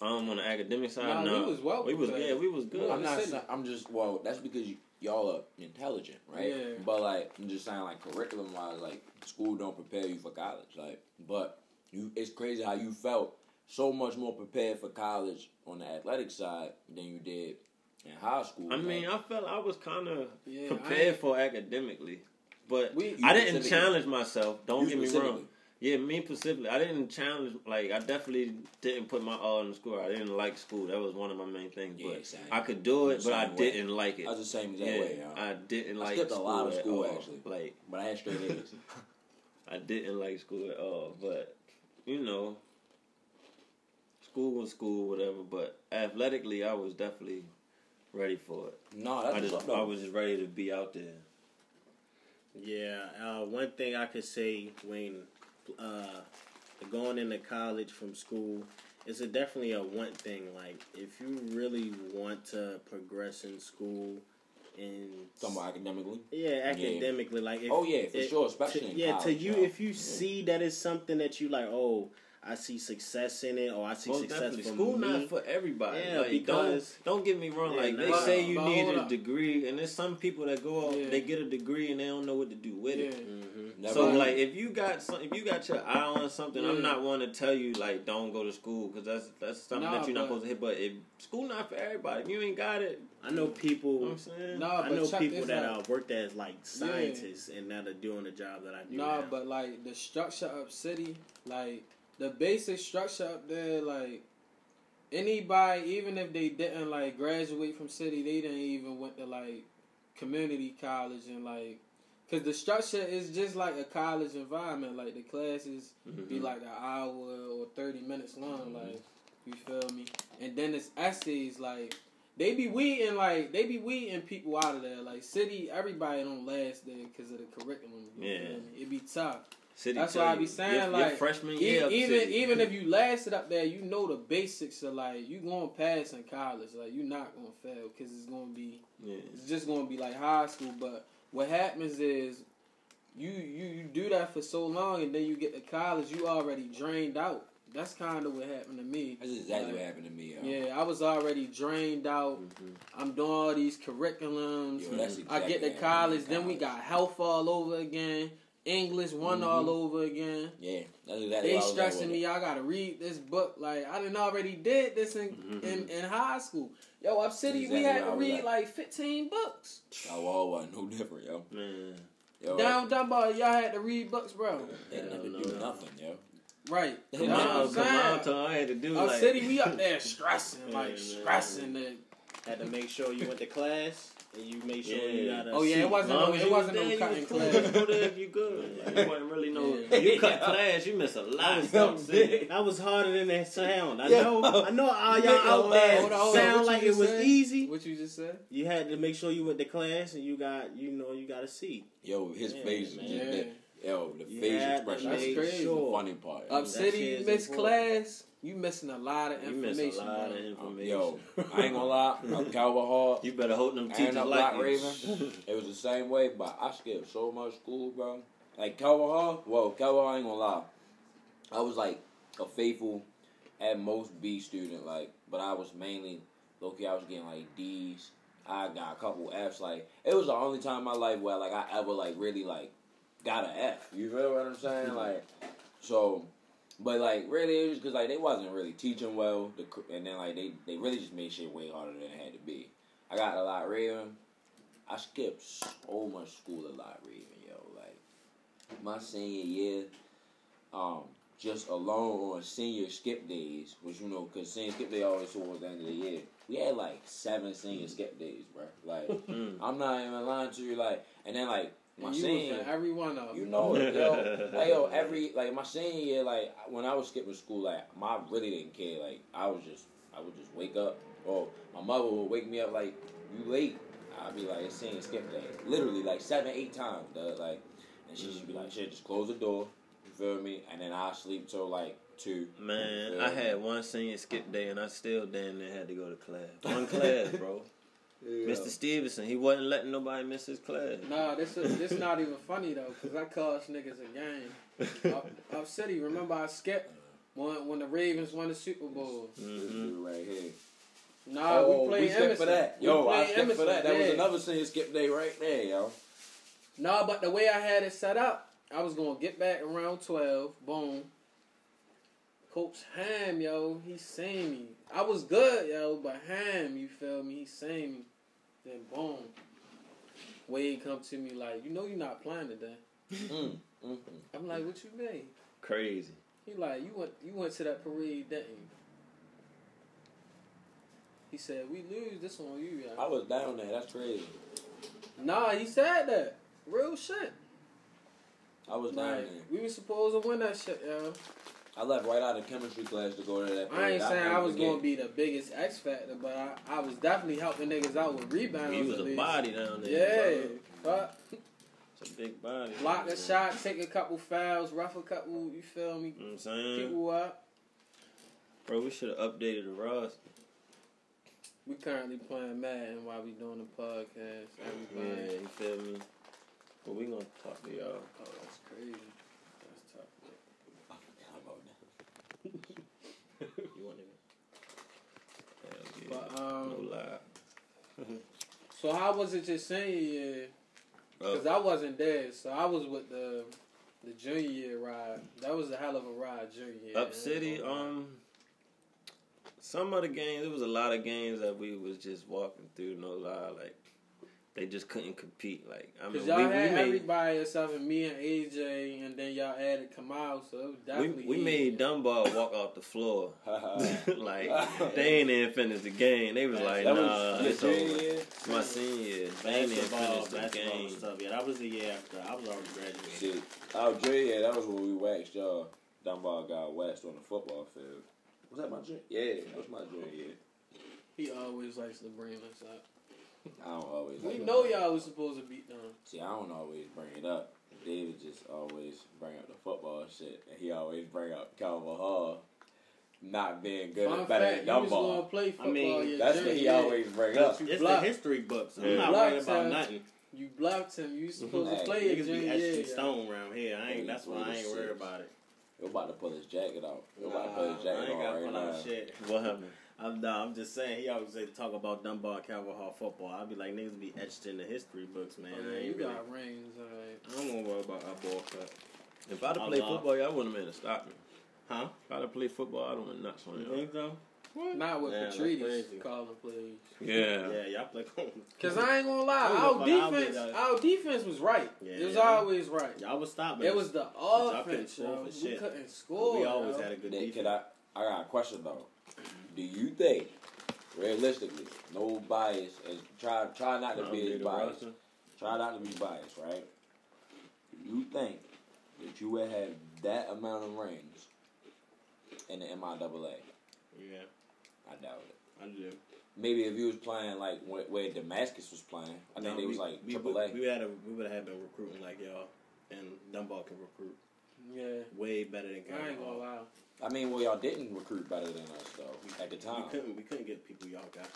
Um, on the academic side, Nah, we was well we was yeah, we was good. Well, I'm not. Listen. sa- I'm just. Well, that's because you, y'all are intelligent, right? Yeah. But like, I'm just saying, like curriculum wise, like school don't prepare you for college. Like, but you, it's crazy how you felt so much more prepared for college on the athletic side than you did in high school. I mean, I felt I was kind of Yeah, prepared ain't- for academically, but We- I didn't challenge myself. Don't you get me specifically. wrong. Yeah, me specifically, I didn't challenge. Like, I definitely didn't put my all in school. I didn't like school. That was one of my main things. Yeah, but same. I could do it, but I way. didn't like it. I was the same exact yeah, way. yo. I didn't I like skipped a school lot of school, all. actually. Like, But I had straight A's. I didn't like school at all. But you know, school was school, whatever. But athletically, I was definitely ready for it. no, that's I just, up. I was just ready to be out there. Yeah, uh, one thing I could say when uh, going into college from school, it's a definitely a want thing. Like if you really want to progress in school, and Talking academically. yeah, academically, like if, Oh, yeah, for it- sure, especially to, in yeah. college, to you, yo. if you see that it's something that you like, oh, I see success in it, or I see Most success definitely, from school me. not for everybody. Yeah, like, because- don't don't get me wrong. Yeah, like they nah. say, you need a up. degree, and there's some people that go out, Yeah. they get a degree, and they don't know what to do with Yeah. it. Mhm. So mind. like, if you got some, if you got your eye on something, Yeah. I'm not one to tell you like don't go to school because that's that's something Nah, that you're not but- supposed to hit. But if school not for everybody, if you ain't got it, I know people. you know what I'm saying. Nah, I know check people that out. uh, worked as like scientists and that are doing the job that I do. Nah, now. but like the structure of city, like the basic structure up there, like anybody, even if they didn't like graduate from city, they didn't even went to like community college and like, cause the structure is just like a college environment. Like the classes be Mhm. like an hour or thirty minutes long. Like you feel me? And then it's essays like they be weeding like they be weeding people out of there. Like city, everybody don't last there because of the curriculum. You Yeah. feel me? it be tough. City That's why I be saying your, like your freshman year, even City. even if you lasted up there, you know the basics of like you going pass in college. Like you're not gonna fail because it's gonna be yeah. it's just gonna be like high school. But what happens is you you you do that for so long and then you get to college, you already drained out. That's kind of what happened to me. That's exactly Like, what happened to me. Yo. Yeah, I was already drained out. Mhm. I'm doing all these curriculums. Yo, that's I get to happened college, then we got health all over again, English one Mhm. all over again. Yeah, that's exactly. They what I was stressing me. I gotta read this book. Like I didn't already did this in, Mhm. in in high school. Yo, up city, we had to read at. like 15 books. Our wall wasn't no different, yo. Man, yo Down Dunbar, y'all had to read books, bro. They Hell never no. do nothing, yo. Right. That's come what I'm come saying. Tom. I had to do Up like city, we up there stressing, like man. stressing. The, Had to make sure you went to class and you made sure you got a Oh, yeah, it wasn't Long no- it you wasn't was no there, cutting cool. class. You go there if you good. Like, it wasn't really no. Yeah. You cut class, you miss a lot. of stuff. That was harder than that sound. I Yeah. know. I know all y'all out there Hold on, hold on, sound like it was said? easy. What you just said? You had to make sure you went to class and you got, you know, you got a seat. Yo, his Yeah, face, man. just Yeah. that, yo, the You face expression. That's make crazy. the funny part. Up city, shit you is miss important. class. You missing a lot of information. You miss information. a lot of information. yo, I ain't gonna lie, I'm Calvert Hall. You better hope them teachers like. Raven. It was the same way, but I skipped so much school, bro. Like Calvert Hall, whoa, Calvert Hall, I ain't gonna lie. I was like a faithful, at most B student, like, but I was mainly, low key, I was getting like D's. I got a couple F's. Like, it was the only time in my life where like I ever like really like got an F. You feel what I'm saying? Like, so, but like really, it was because like they wasn't really teaching well, the, and then like they they really just made shit way harder than it had to be. I got a lot Raven. I skipped so much school a lot Raven, yo. Like my senior year, um, just alone on senior skip days, which you know, cause senior skip day always towards the end of the year. We had like seven senior skip days, bro. Like Mm. I'm not even lying to you, like, and then like my you senior. was in every one of them. You know it, yo. like, yo, every like my senior year, like when I was skipping school, like my really didn't care. Like I was just, I would just wake up, or my mother would wake me up like, "You late?" I'd be like, "It's senior skip day," literally like seven, eight times, dog. Like, and she should be like, "Shit, just close the door." You feel me? And then I sleep till like two. Man, I had one senior skip day and I still damn near had to go to class. One class, bro. Mr. Stevenson, he wasn't letting nobody miss his class. Nah, this is this not even funny though, cause I cost niggas a game. Up, up city, remember I skipped when when the Ravens won the Super Bowl. This hmm right here. Nah, oh, we played skipped Emerson. for that. We Yo, I played skipped for Emerson, that. That was another senior skip day right there, yo. Nah, but the way I had it set up, I was gonna get back around twelve. Boom. Coach Ham, yo, he seen me. I was good, yo, but Ham, you feel me? He seen me. Then boom. Wade come to me like, you know, you're not playing today. Mm, mm, mm. I'm like, what you mean? Crazy. He like, you went, you went to that parade, didn't you? He said, we lose. This on you, yo. I was down there. That's crazy. Nah, he said that. Real shit. I was down Like, there. we were supposed to win that shit, yo. I left right out of chemistry class to go to that. I ain't saying I was gonna be the biggest X factor, but I, I was definitely helping niggas out with rebounds. He was a least. body down there. Yeah, bro. fuck. It's a big body. Block a shot, take a couple fouls, rough a couple. You feel me? You know what I'm saying? People up. Bro, we should have updated the roster. We currently playing Madden while we doing the podcast. Yeah, Everybody. you feel me? But we gonna talk to y'all. Oh, that's crazy. That's tough. I forgot about that. You want it? Hell yeah. But um, no lie. so how was it your senior year? Bro, Because I wasn't there, so I was with the the junior year ride. That was a hell of a ride, junior year. Up City, um, some of the games, there was a lot of games that we was just walking through, no lie, like they just couldn't compete. Like I mean, Cause we, y'all we had made everybody except for me and AJ, and then y'all added Kamal, so it was we, definitely we easy. made Dunbar walk off the floor. like they ain't even finished the game. They was like, That nah, was it's over. junior my senior year. They ain't even finished the game. and stuff. Yeah, that was the year after. I was already graduated. Shit. Oh, Dre, yeah, that was when we waxed y'all. Dunbar got waxed on the football field. Was that my junior? Yeah, that was my junior year. He always likes to bring us up. I don't always. We know it. y'all was supposed to beat them. See, I don't always bring it up. David just always bring up the football shit, and he always bring up Calvert Hall not being good Fun and better fact, than you was Gonna play football. I mean, That's what he year. always bring up. You It's blocked- the history books. I'm Yeah. not worried about him. nothing. You blocked him. You supposed Hey, to play your Niggas be junior etched yeah. stone around here. I ain't. That's why I ain't worried about it. You're about to pull his jacket out. You're Nah, about to pull his I jacket ain't out gotta right pull out now. shit. What happened? I'm nah, I'm just saying. He always say talk about Dunbar Calvert Hall football. I'd be like niggas be etched in the history books, man. Oh, I yeah, you ain't really. got rings, alright. I don't wanna worry about our ball cut. If I'd have played love- football, y'all wouldn't have been to stop me. Huh? If I'd have played football, I'd have went nuts on You y'all. think so? Not with Yeah, that's Patrice crazy. calling plays. Yeah. Yeah, y'all play. Cause I ain't gonna lie, Oh, our but I'll be defense, our defense was right. Yeah, it was yeah. always right. y'all was stopping. It was the y'all couldn't offense, score yo. for We couldn't score. we always yo. had a good Nick, defense. can I? I got a question though. Do you think, realistically, no bias, and try try not to I'll be be biased. Try not to be biased, right? Do you think that you would have that amount of rings in the MIAA? Yeah, I doubt it. I do. Maybe if you was playing like where, where Damascus was playing, I think No, they was we- like we, Triple would- A. We had a, we would have been recruiting like y'all, and Dunbar can recruit Yeah, way better than I Calvin ain't gonna lie. I mean, well, y'all didn't recruit better than us though at the time. We couldn't we couldn't get people y'all got.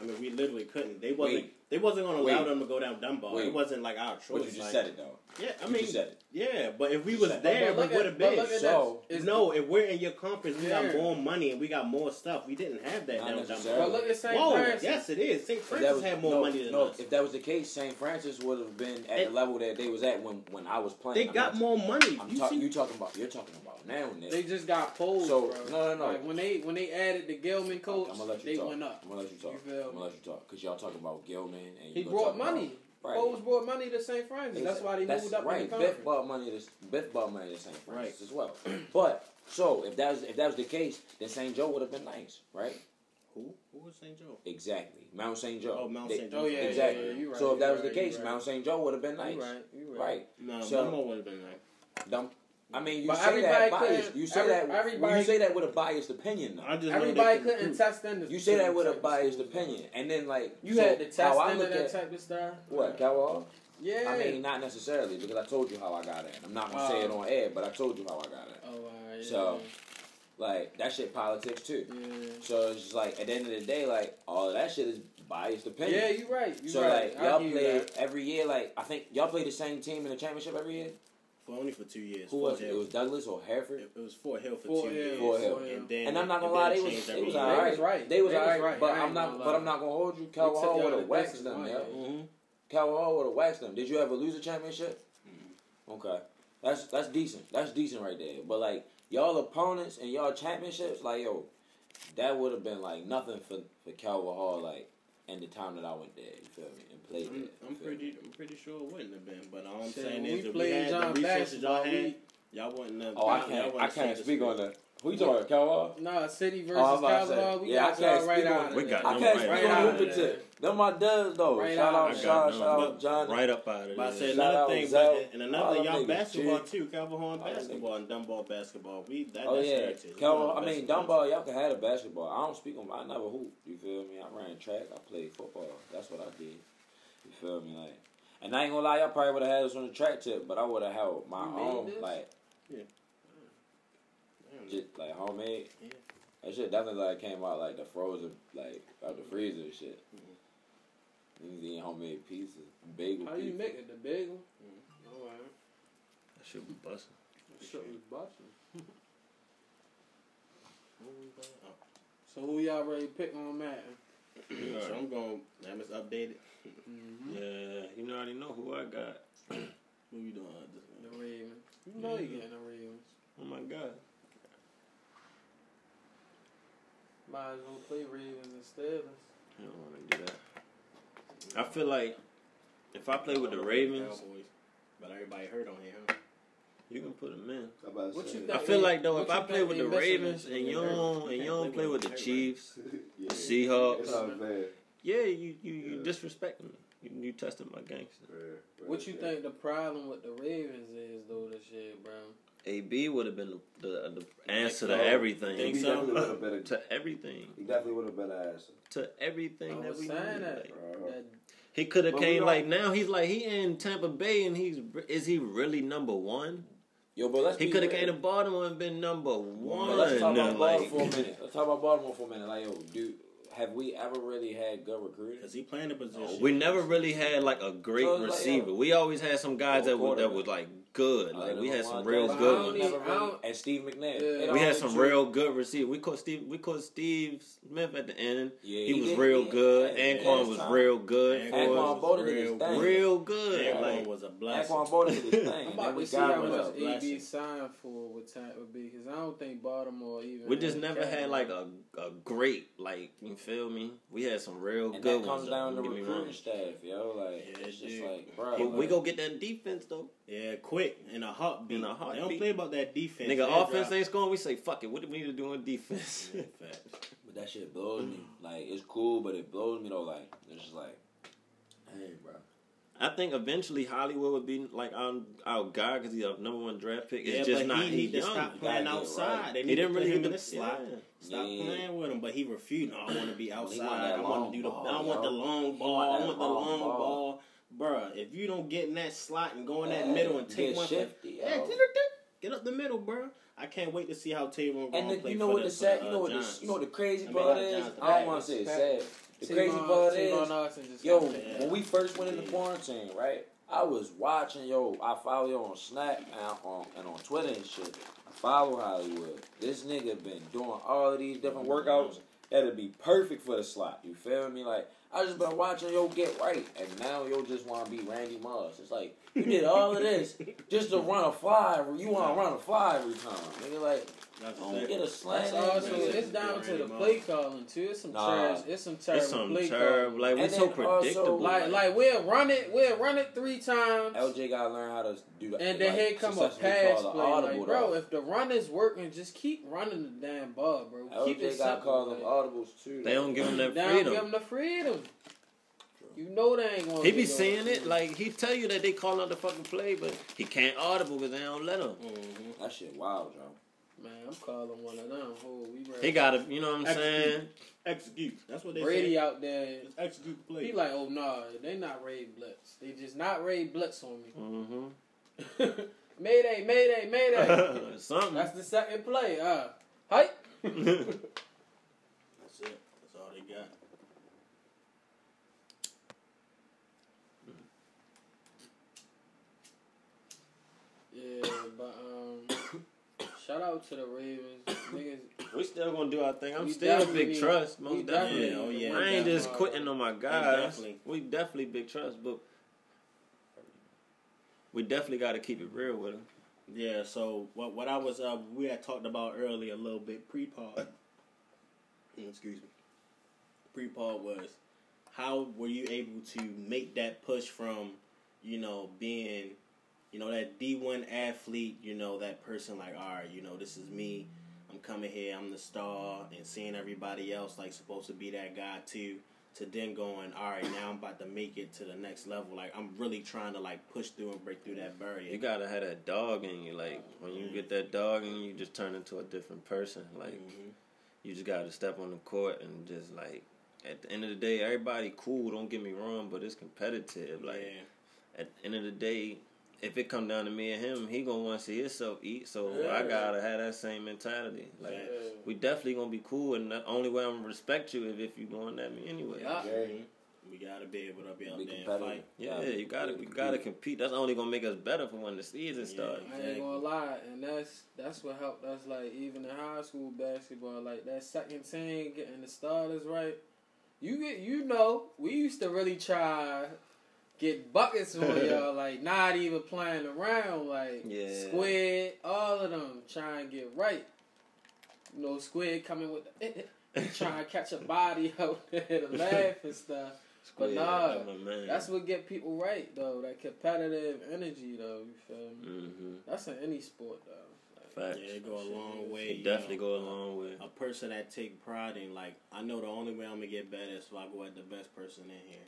I mean, we literally couldn't. They wasn't. Wait. They wasn't going to allow Wait. them to go down Dunbar. Wait. It wasn't like our choice. But you just like, said it though. Yeah, I You mean, just said it. yeah. But if we was said it. there, But look we would have but been. look at So- that. It's- no, if we're in your conference, we got Yeah. more money and we got more stuff. We didn't have that Not down necessarily. But Dunbar. look at St. Whoa, Frances. yes, it is. St. If Frances that was- had more no, money than no, us. If that was the case, St. Frances would have been at It- the level that they was at when, when I was playing. They I'm got not- more money. I'm You talk, see- you talking about? You're talking about now, Nick. They just got pulled. So, bro. no, no, no. Like when they when they added the Gilman coach, I'm gonna let you they talk. went up. I'm gonna let you talk. You feel I'm gonna me? let you talk because y'all talking about Gilman and He you gonna brought talk about- money. Right. Foles brought money to St. Frances. That's why they That's moved up right. in the Biff conference. bought money to Biff bought money to St. Frances Right. as well. But so if that was if that was the case, then St. Joe would have been nice, right? Who? Who was St. Joe? Exactly. Mount St. Joe. Oh, Mount St. Joe. Oh, yeah, exactly. yeah, yeah, you right, so if that was the case, right. Mount St. Joe would have been nice. You right. You right. Right. No, So- Dunbar would have been like. Dumb. I mean, you But say that everybody biased. You say every- that. everybody- you say that with a biased opinion, though. I just Everybody couldn't recruit. test them. to- You say that with a to- biased opinion, and then like You so had to test I them look in that at type of style. what Cowell. Yeah. I mean, not necessarily because I told you how I got it. I'm not gonna say it on air, but I told you how I got it. oh, alright. Yeah. So, Like that shit politics too. yeah. So it's just like at the end of the day, like all of that shit is biased opinion. Yeah, you're right. You so right. like I y'all give play that. every year. Like I think y'all play the same team in the championship every year. For only for two years. Who Fort was it? Hill. It was Douglas or Hereford. It, it was Fort Hill for Fort two Hill, years. Fort Hill. And then And I'm not gonna lie, then they it was changed they was alright. right. They was They was alright. right. But I I'm not. gonna But. I'm not gonna hold you. They Cal took Hall would have waxed them. one Yeah. Mm-hmm. Cal Hall would have waxed them. Did you ever lose a championship? Okay, that's that's decent. That's decent right there. But like y'all opponents and y'all championships, like yo, that would have been like nothing for for Calvert Hall. Like in the time that I went there, you feel me, and played I'm, there. I'm you feel me? pretty, I'm pretty sure it wouldn't have been. But all I'm Shit, saying when is, we if we played had John the resources y'all had, y'all wouldn't have. Oh, I can't. I can't speak on that. Who you talking about, Cal Nah, City versus Oh, I'm about to Cowboy. We yeah, I got can't y'all right speak out on- of we got I can't right speak out on of Hooper tip. Them my duds though. Right shout out out, shout, shout out, John. Right up out of But I there. said Shout another thing, but, and another All thing, y'all basketball G. too, Calvert basketball and Dunbar basketball. We that, Oh that's yeah, heritage. We Cal. one of I mean, best Dunbar. Y'all can have a basketball. I don't speak on. I never hoop. You feel me? I ran track. I played football. That's what I did. You feel me? Like, and I ain't gonna lie. Y'all probably would have had us on the track tip, but I would have held my You own. Like, yeah, mm. just like homemade. Yeah. That shit definitely like came out like the frozen, like out the freezer and shit. Mm-hmm. Niggas eating homemade pieces, bagel How you pieces. make it? The bagel? Mm-hmm. Alright. That shit be busting. Shit was busting. So who y'all ready to pick on Madden? So I'm going. Damn, it's updated. Mm-hmm. Yeah, you already know who I got. What you doing? uh, The Ravens. You know you getting the Ravens. Oh my god. Might as well play Ravens and Steelers. I don't want to do that. I feel like if I play with the Ravens, Cowboys, but everybody hurt on here. Huh? You can put them in. I'm about What you that. I feel like though, if I play with the Ravens and you don't and you don't play with the Chiefs, Yeah. the Seahawks, It's not bad. yeah, you you you disrespecting me. You, you testing my gangster. Yeah, What you yeah. think the problem with the Ravens is though this year, bro? AB would have been the, the, the answer Like, to everything. think He so? definitely would have been a, To everything. he definitely would have been an answer. To everything I that was we saying need. that. Like, that he could have came like now. He's like he in Tampa Bay and he's is he really number one? Yo, but let's He could have came to Baltimore and been number one. But let's talk about like, Baltimore for a minute. Let's talk about Baltimore for a minute. Like, yo, dude, have we ever really had good recruiting? Because he playing the position. we never really had like a great So it's like, receiver. yo, we always had some guys that were that was like good. Other Like we had some real Jackson, good ones. need- never I really- and Steve McNair. Yeah. We had some real good receivers. We caught Steve. We caught Steve Smith at the end. Yeah, he, he was did- real he- good. yeah, Anquan his was time. real good. Anquan for Anquan. Boldin did real his good. thing. real good. Anquan Like, was a blessing. Anquan Boldin did his thing. I'm about we to see got how rid much of. AB signed for what with would be because I don't think Baltimore even. we just never had like a a great like you feel me. We had some real And good that comes though, down to don't recruiting wrong. staff, yo. Like, it's just like, bro. We go get that defense though. Yeah, quick in a heartbeat. In a They heartbeat. don't play about that defense. Nigga, They offense drop- ain't scoring. We say fuck it. What do we need to do on defense? Yeah, facts. But that shit blows me. Like, it's cool, but it blows me though. Like, it's just like, hey, bro. I think eventually Hollywood would be like our our guy because he's a number one draft pick. It's yeah, just but not he he need to young. stop playing outside. right. They He didn't to really put him get in the- the slot. yeah. Stop Yeah. playing with him, but he refused. No, I want to be outside. I want to do the. ball, I want the long ball. I want the long long ball. ball. Bruh, if you don't get in that slot and go in that Yeah, middle and take one, for- shifty, yeah, yo. get up the middle, bruh. I can't wait to see how Tavon And gonna the, play you know for what the for sad, uh, you know what the, Giants. you know what the crazy I mean, part is. I don't want to say it's sad. The crazy Tavon- part Tavon is, Austin just yo, got when we first went into Yeah. quarantine, right? I was watching, yo. I follow you on Snap and on and on Twitter and shit. I follow Hollywood. This nigga been doing all of these different workouts that'd be perfect for the slot. You feel me? Like I just been watching yo get right, and now yo just want to be Randy Moss. It's like you did all of this just to run a fly. You want to run a fly every time, nigga. Like don't exactly- get a slant. That's also it's down to the play calling too. It's some Nah. trash. It's some terrible It's some play terrible. calling. Like we're so then also, predictable. like like we'll run it, we'll run it three times, LJ gotta learn how to do that. and then like, here come a successfully pass call play. Like, bro, though. if the run is working, just keep running the damn ball, bro. Keep it LJ got simple. called them audibles too. they don't give him that freedom. They don't give him the freedom. You know they ain't gonna. He be no saying it like he tell you that they call out the fucking play, but he can't audible because they don't let him. Mhm. That shit wild, Joe. Man, I'm calling one of them. Oh, we ready. He got to, you know what I'm saying? Execute. That's what they Brady say. out there. Just execute the play. He like, oh nah, they not raid blitz. They just not raid blitz on me. Mm-hmm. mayday, mayday, mayday. Something. That's the second play. Uh, hype. That's it. That's all they got. Yeah, but um, shout out to the Ravens, niggas. we still gonna do our thing. I'm We still definitely- big trust, most definitely- definitely. oh, yeah, I ain't just quitting on my guys. definitely. We definitely big trust, but we definitely got to keep it real with them. Yeah, so what what I was uh we had talked about earlier a little bit pre pod. Excuse me. Pre pod was how were you able to make that push from, you know, being, you know, that D one athlete, you know, that person like, all right, you know, this is me. I'm coming here, I'm the star, and seeing everybody else like supposed to be that guy too. To then going, all right, now I'm about to make it to the next level. Like I'm really trying to like push through and break through that barrier. You gotta have that dog in you. Like when you get that dog in you, you just turn into a different person. Like Mhm. you just gotta step on the court and just like. At the end of the day, everybody cool. Don't get me wrong, but it's competitive. Like yeah. at the end of the day, if it come down to me and him, he gonna want to see himself eat. So Yeah. I gotta have that same mentality. Like Yeah. we definitely gonna be cool, and the only way I'm gonna respect you is if you going at me anyway. Yeah. We gotta be able to be out Be there and competitive. fight. Yeah, Yeah, you gotta yeah, you gotta compete. That's only gonna make us better for when the season Yeah. starts. I ain't gonna lie, and that's that's what helped us. Like even in high school basketball, like that second team getting the starters right. You get, you know, we used to really try get buckets on y'all, like not even playing around, like Yeah. Squid, all of them trying to get right. You know, Squid coming with the trying to catch a body out there to laugh and stuff. But nah, that's man. That's what get people right though. That competitive energy though. You feel me? Mm-hmm. That's in any sport though. Facts. Yeah, it go a long way. It definitely know. go a long way. A person that take pride in like I know the only way I'm gonna get better is if I go at the best person in here.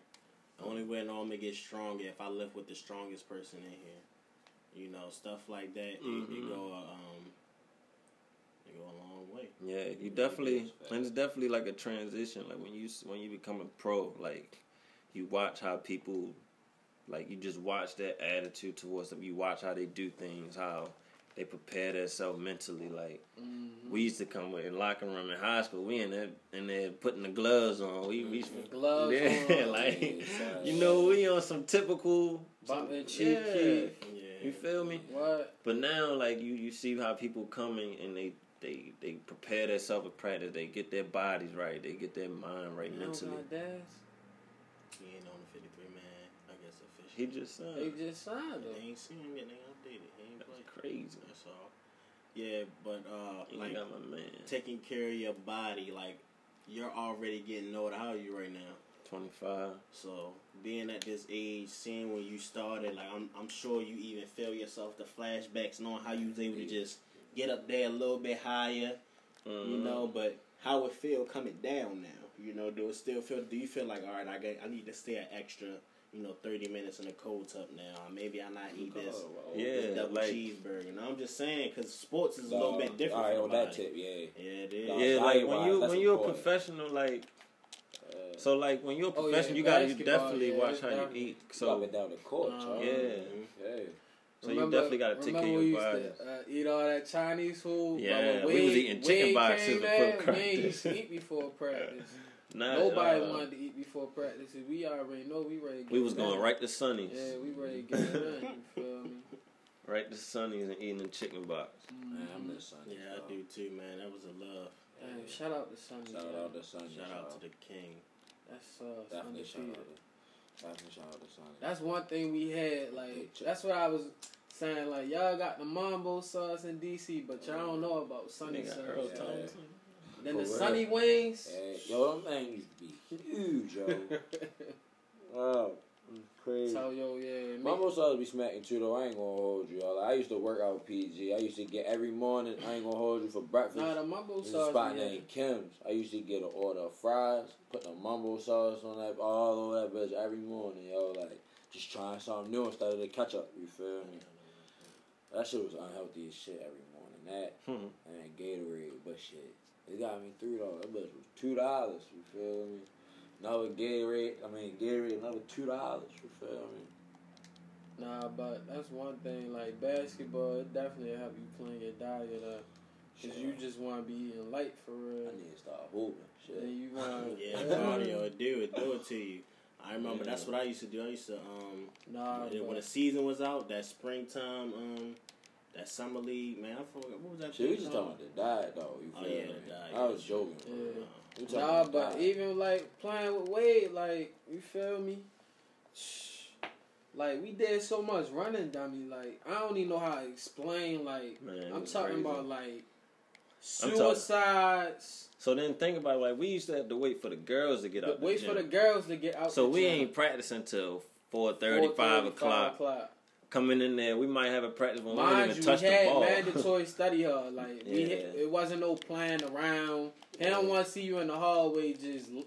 Only way an army gets stronger if I live with the strongest person in here. You know, stuff like that. Mm-hmm. It, it mm-hmm. go um, it go a long way. Yeah, you definitely, and it's definitely like a transition. Like when you when you become a pro, like you watch how people, like you just watch that attitude towards them. You watch how they do things, how they prepare themselves mentally. Like Mhm. we used to come with in locker room in high school. We in there in there putting the gloves on. We we Gloves yeah, on. like Yeah, you know we on some typical. Bumping some- Chief yeah. Keef. You feel me? What? But now, like you, you see how people coming and they they they prepare themselves for practice. They get their bodies right. They get their mind right You know mentally. about that? He ain't on the 53 man. I guess official. He just uh, He just signed They him. ain't seen him yet. They ain't updated. He ain't that's played. crazy. That's all. Yeah, but uh, You like got my man. taking care of your body, like you're already getting older. How are you right now? Twenty five. So being at this age, seeing when you started, like I'm, I'm sure you even feel yourself the flashbacks, knowing how you was able to just get up there a little bit higher, Mm-hmm. you know. But how it feel coming down now? You know, do it still feel? Do you feel like all right? I get, I need to stay an extra, you know, thirty minutes in the cold tub now. Maybe I not eat this. Yeah, this double like- cheeseburger. And I'm just saying because sports is a little bit different. All right, on that tip, yeah. Yeah, it is. Nah, Yeah, like when you when you're a professional, like Uh, so, like when you're a Oh, yeah, professional, you gotta you definitely yeah, watch how you definitely. eat. up So and down the court, y'all. yeah, yeah. so you definitely gotta take care of we your used body. to uh, eat all that Chinese food. Yeah, But we was eating chicken Wade boxes came before in, We ain't practice. used to eat before practice. Not, Nobody uh, wanted to eat before practice. We already know we ready. To get We was going done. right to Sonny's, Yeah, we ready to get it done. You feel me? right to Sonny's and eating the chicken box. Man, I'm the son. Yeah, I do too, man. That was a love. Hey, shout out to Sonny. Shout man. out to Sonny. Shout out to the king. That's uh, Definitely shout undefeated. out to Definitely shout out to Sonny. That's one thing we had. Like that's what I was saying. Like y'all got the Mambo sauce in DC, but y'all don't know about Sunny Nigga, sauce. Earl Yeah. Thomas. Then For the real. Sunny wings. Hey, yo, them things used to be huge, yo. wow, crazy. so yo, yeah. My make- most always be smacking too though. I ain't gonna hold you. All. I used to work out PG. I used to get every morning. I ain't gonna hold you for breakfast. Nah, the Mambo There's a sauce. spot yeah. named Kim's. I used to get an order of fries, put the mumbo sauce on that, all over that bitch every morning, yo. Like just trying something new instead of the ketchup. You feel me? That shit was unhealthy as shit every morning. That Hmm. and Gatorade, but shit, it got me three dollars. That bitch was two dollars. You feel me? Another Gatorade. I mean Gatorade, another two dollars. You feel me? Nah, but that's one thing. Like basketball, it definitely help you clean your diet up. Cause Shit. you just want to be eating light for real. I need to start hooping. Shit. Then you want Yeah, cardio would do it, do it to you. I remember that's what I used to do. I used to um Nah, when, when the season was out, that springtime um that summer league, man, I forgot what was that. Shit, we just talking about the diet though. You Oh feel yeah, me? the diet. I was joking. Yeah. We Nah, about but diet. even like playing with Wade, like you feel me? Like we did so much running, dummy. Like I don't even know how to explain. Like Man, I'm talking crazy. about like suicides. So then think about it, like we used to have to wait for the girls to get out. Wait the for the girls to get out. So the we gym. ain't practicing till 4.30, 4:30, 5 o'clock. o'clock. Coming in there, we might have a practice when we don't Mind even you, touch we the had ball. mandatory study hall. Like we, Yeah. had- it wasn't no playing around. They don't want to see you in the hallway just l-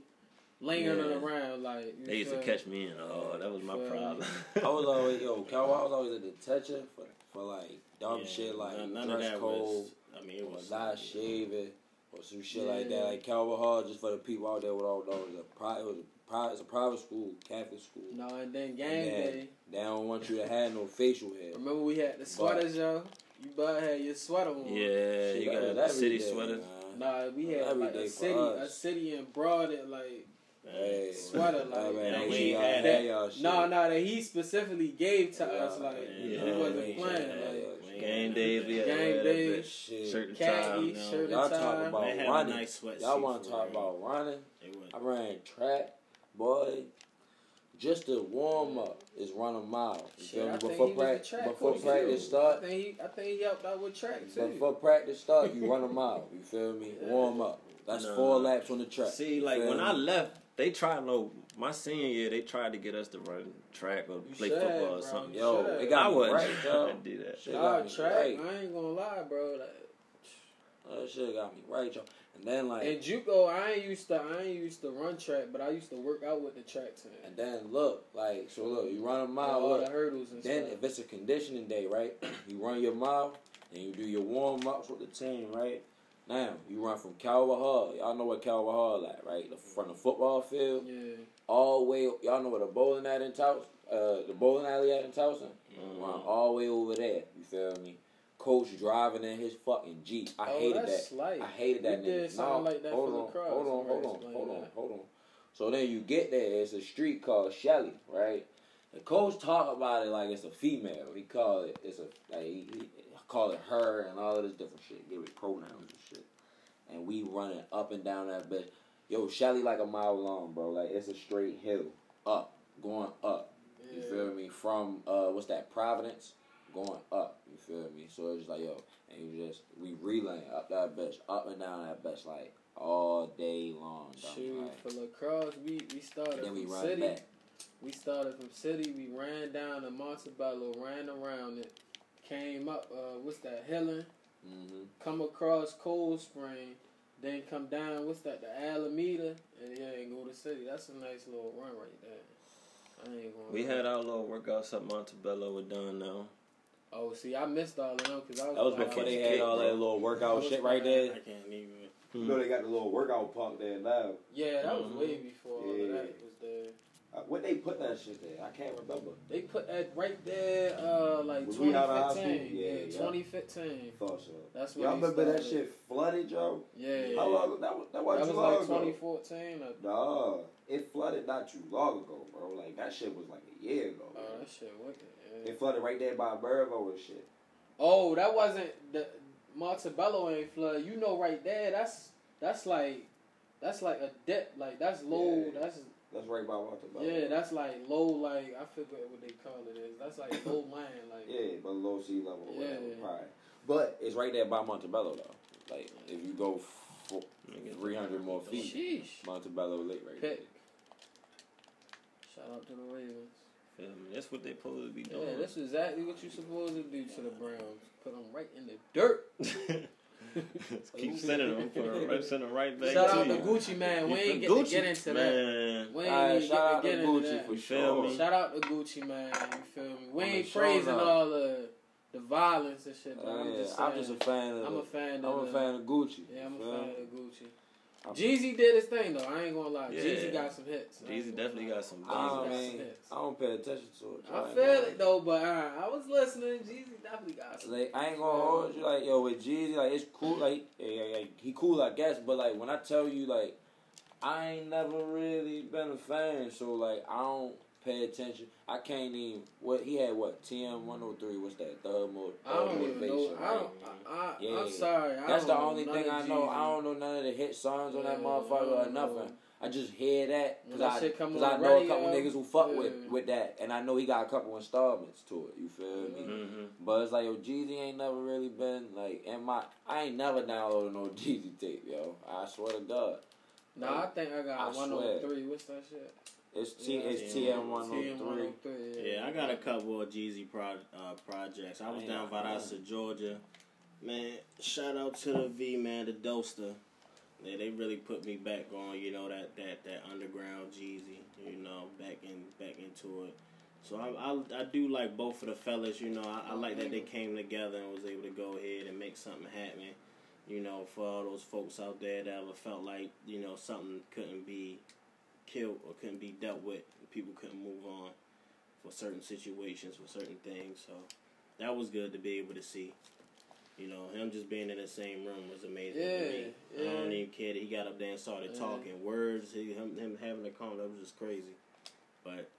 lingering Yeah. around. Like they used to catch me in. Oh, that was my Feel me? problem. I was always yo, Cal, I was always at detention for for like dumb Yeah, shit like none, none dress code was. I mean, it was not shaving or some shit like that. Like Calvert Hall, just for the people out there without know, it was a pri- it was a pri- it's a private school, Catholic school. No, and then game And then day. They don't want you to have no facial hair. Remember we had the sweaters, yo. You better had your sweater on. yeah, Shit, you that got was the city day, sweaters. man. Nah, we had Every like a for city, a city in broad it like Hey, Sweater, like, man, yeah, they we ain't ain't got had that that. y'all shit. no, no, that he specifically gave to Yeah, us. Like yeah, we yeah, wasn't we playing. had that. Like Game days, we Game wear that days. bitch. Shit. Shirt and khaki tie. no. shirt Y'all talk about They running. nice. Y'all want to talk about running? I ran track, boy. Just to warm up is run a mile. You Shit, feel I me? think Before he was a practice, track before coach, practice too. start, I think he, I think he helped out with track too. before practice start, you run a mile. You feel me? Yeah. Warm up. That's Nah. four laps on the track. See, You like when me? I left, they tried no. My senior year, they tried to get us to run track or You play should, football bro. or something. You yo, should. it got I me wasn't right, yo. trying to do that. Shit Nah, track. right. I ain't gonna lie, bro. Like, That shit got me right, yo. And then like, in JUCO, I ain't used to. I ain't used to run track, but I used to work out with the track team. and then look, like, so look, you run a And mile. all Look, the hurdles and stuff. Then stuff. if it's a conditioning day, right? You run your mile and you do your warm ups with the team, right? Now you run from Calvert Hall. Y'all know what Calvert Hall at, right? The, from the football field Yeah. all the way. Y'all know where the bowling at in Towson? Uh, the bowling alley at in Towson. Mhm. Run all the way over there. You feel me? Coach driving in his fucking jeep. I Oh, hated that. slight. I hated that We did nigga. No, like that hold on, lacrosse. hold on, hold on, hold on, hold on. So then you get there. It's a street called Shelly, right? The coach talk about it like it's a female. He call it it's a like he, he call it her and all of this different shit. Give it pronouns and shit. And we running up and down that bitch. Yo, Shelly like a mile long, bro. Like it's a straight hill up, going up. You feel me? From uh, what's that? Providence, going up. You feel me? So it's like yo, and you just we relaying up that bitch, up and down that bitch like all day long. Shoot, Like, for lacrosse, we, we started then we from city. back. We started from city. We ran down to Montebello, ran around it, came up. Uh, what's that? Helen. hmm Come across Cold Spring, then come down. What's that? The Alameda, and yeah, and go to city. That's a nice little run right there. I ain't going. We had our little workouts at Montebello. We're done now. Oh, see, I missed all of them because I was. That was before they kick, had all that little workout shit right there. I can't even. You know they got the little workout punk there now. Yeah, that was Mhm. way before all of Yeah. that was there. Uh, What they put that shit there? I can't remember. They put that right there, uh, like Was we out of high 2015. Yeah, Yeah, yeah. 2015. Thought so. That's when Y'all they remember that shit flooded, Joe? Yeah, How long? That was that that wasn't was too long like ago. 2014. Or, Nah, it flooded not too long ago, bro. Like that shit was like a year ago. oh, man. that shit wicked. Yeah. It flooded right there by Burvo and shit. Oh, that wasn't the Montebello ain't flood. You know, right there. That's that's like that's like a dip. Like that's low. Yeah. That's That's right by Montebello. yeah. That's like low. Like I forget what they call it is. That's like low land. Like Yeah, but low sea level or whatever. Yeah. Right. But it's right there by Montebello though. Like if you go f- three hundred more feet, sheesh. Montebello Lake right Pick. Shout out to the Ravens. Feel me? That's what they're supposed to be doing. Yeah, that's exactly what you're supposed to do to the Browns. Put them right in the dirt. Keep sending them, for, right, send them right back Shout to out you. to Gucci man. We You ain't for get to get into that. man. We there. ain't Alright, even shout get to to get into Gucci that. for Feel sure. me? Shout out to Gucci man. You feel me? We I mean, ain't praising out. all the the violence and shit. But Uh, I'm yeah, just saying. I'm just a fan of. I'm a fan of. I'm a the- fan of Gucci. Yeah, I'm a fan me? of Gucci. I'm- Jeezy did his thing though. I ain't gonna lie. Yeah. Jeezy got some hits. I Jeezy gonna definitely got some I don't got mean, some hits. I don't pay attention to it. so I feel gonna- it though, but uh, I was listening. Jeezy definitely got some. Like I ain't gonna hold you like yo with Jeezy like it's cool like yeah, yeah, yeah, he cool I guess but like when I tell you like I ain't never really been a fan so like I don't pay attention I can't even what he had what TM one hundred three what's that third mode I don't even know. I don't. I, I, Yeah. I'm sorry. I that's the don't know only thing I know Jeezy. I don't know none of the hit songs on that motherfucker or nothing. I just hear that because I, shit come 'cause on I the know a couple radio, niggas who fuck with yeah. with that and I know he got a couple installments to it you feel me Mm-hmm. but it's like yo, Jeezy ain't never really been like in my. I ain't never downloaded no Jeezy tape, yo. I swear to God, Nah, I think I got I 103. What's that shit? It's T. Yeah, it's. TM one hundred three. Yeah, I got a couple of Jeezy pro, uh, projects. I was I down ain't- Valdosta, Georgia. Man, shout out to the V man, the Doster. Yeah, they really put me back on, you know, that that that underground Jeezy, you know, back in back into it. So I I, I do like both of the fellas, you know. I, I like that they came together and was able to go ahead and make something happen. You know, for all those folks out there that ever felt like you know something couldn't be killed or couldn't be dealt with, people couldn't move on for certain situations, for certain things. So that was good to be able to see. You know, him just being in the same room was amazing Yeah, to me. I don't even care that he got up there and started Yeah. talking words. He, him, him having a comment that was just crazy. But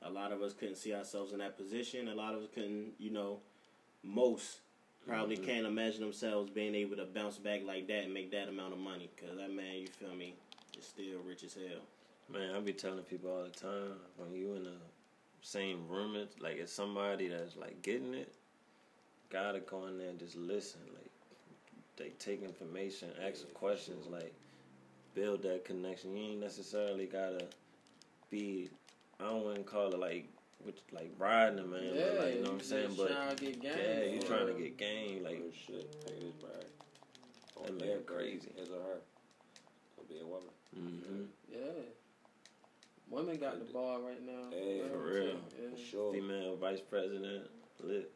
a lot of us couldn't see ourselves in that position. A lot of us couldn't, you know, most probably Mhm. can't imagine themselves being able to bounce back like that and make that amount of money. Cause that man, you feel me, is still rich as hell. Man, I be telling people all the time when you in the same room, it's like it's somebody that's like getting it. Gotta go in there and just listen. Like they take information, ask Yeah, questions, sure. like build that connection. You ain't necessarily gotta be. I don't want to call it like which like riding a man, Yeah, but like you know what I'm saying. But trying to get game. yeah, you Yeah. trying to get game. Like Like shit, pay this brag. Oh, That man crazy. His or her. Could be a woman. hmm Yeah. Women got the ball right now. Hey, for Real real. too, For sure. female vice president, lit.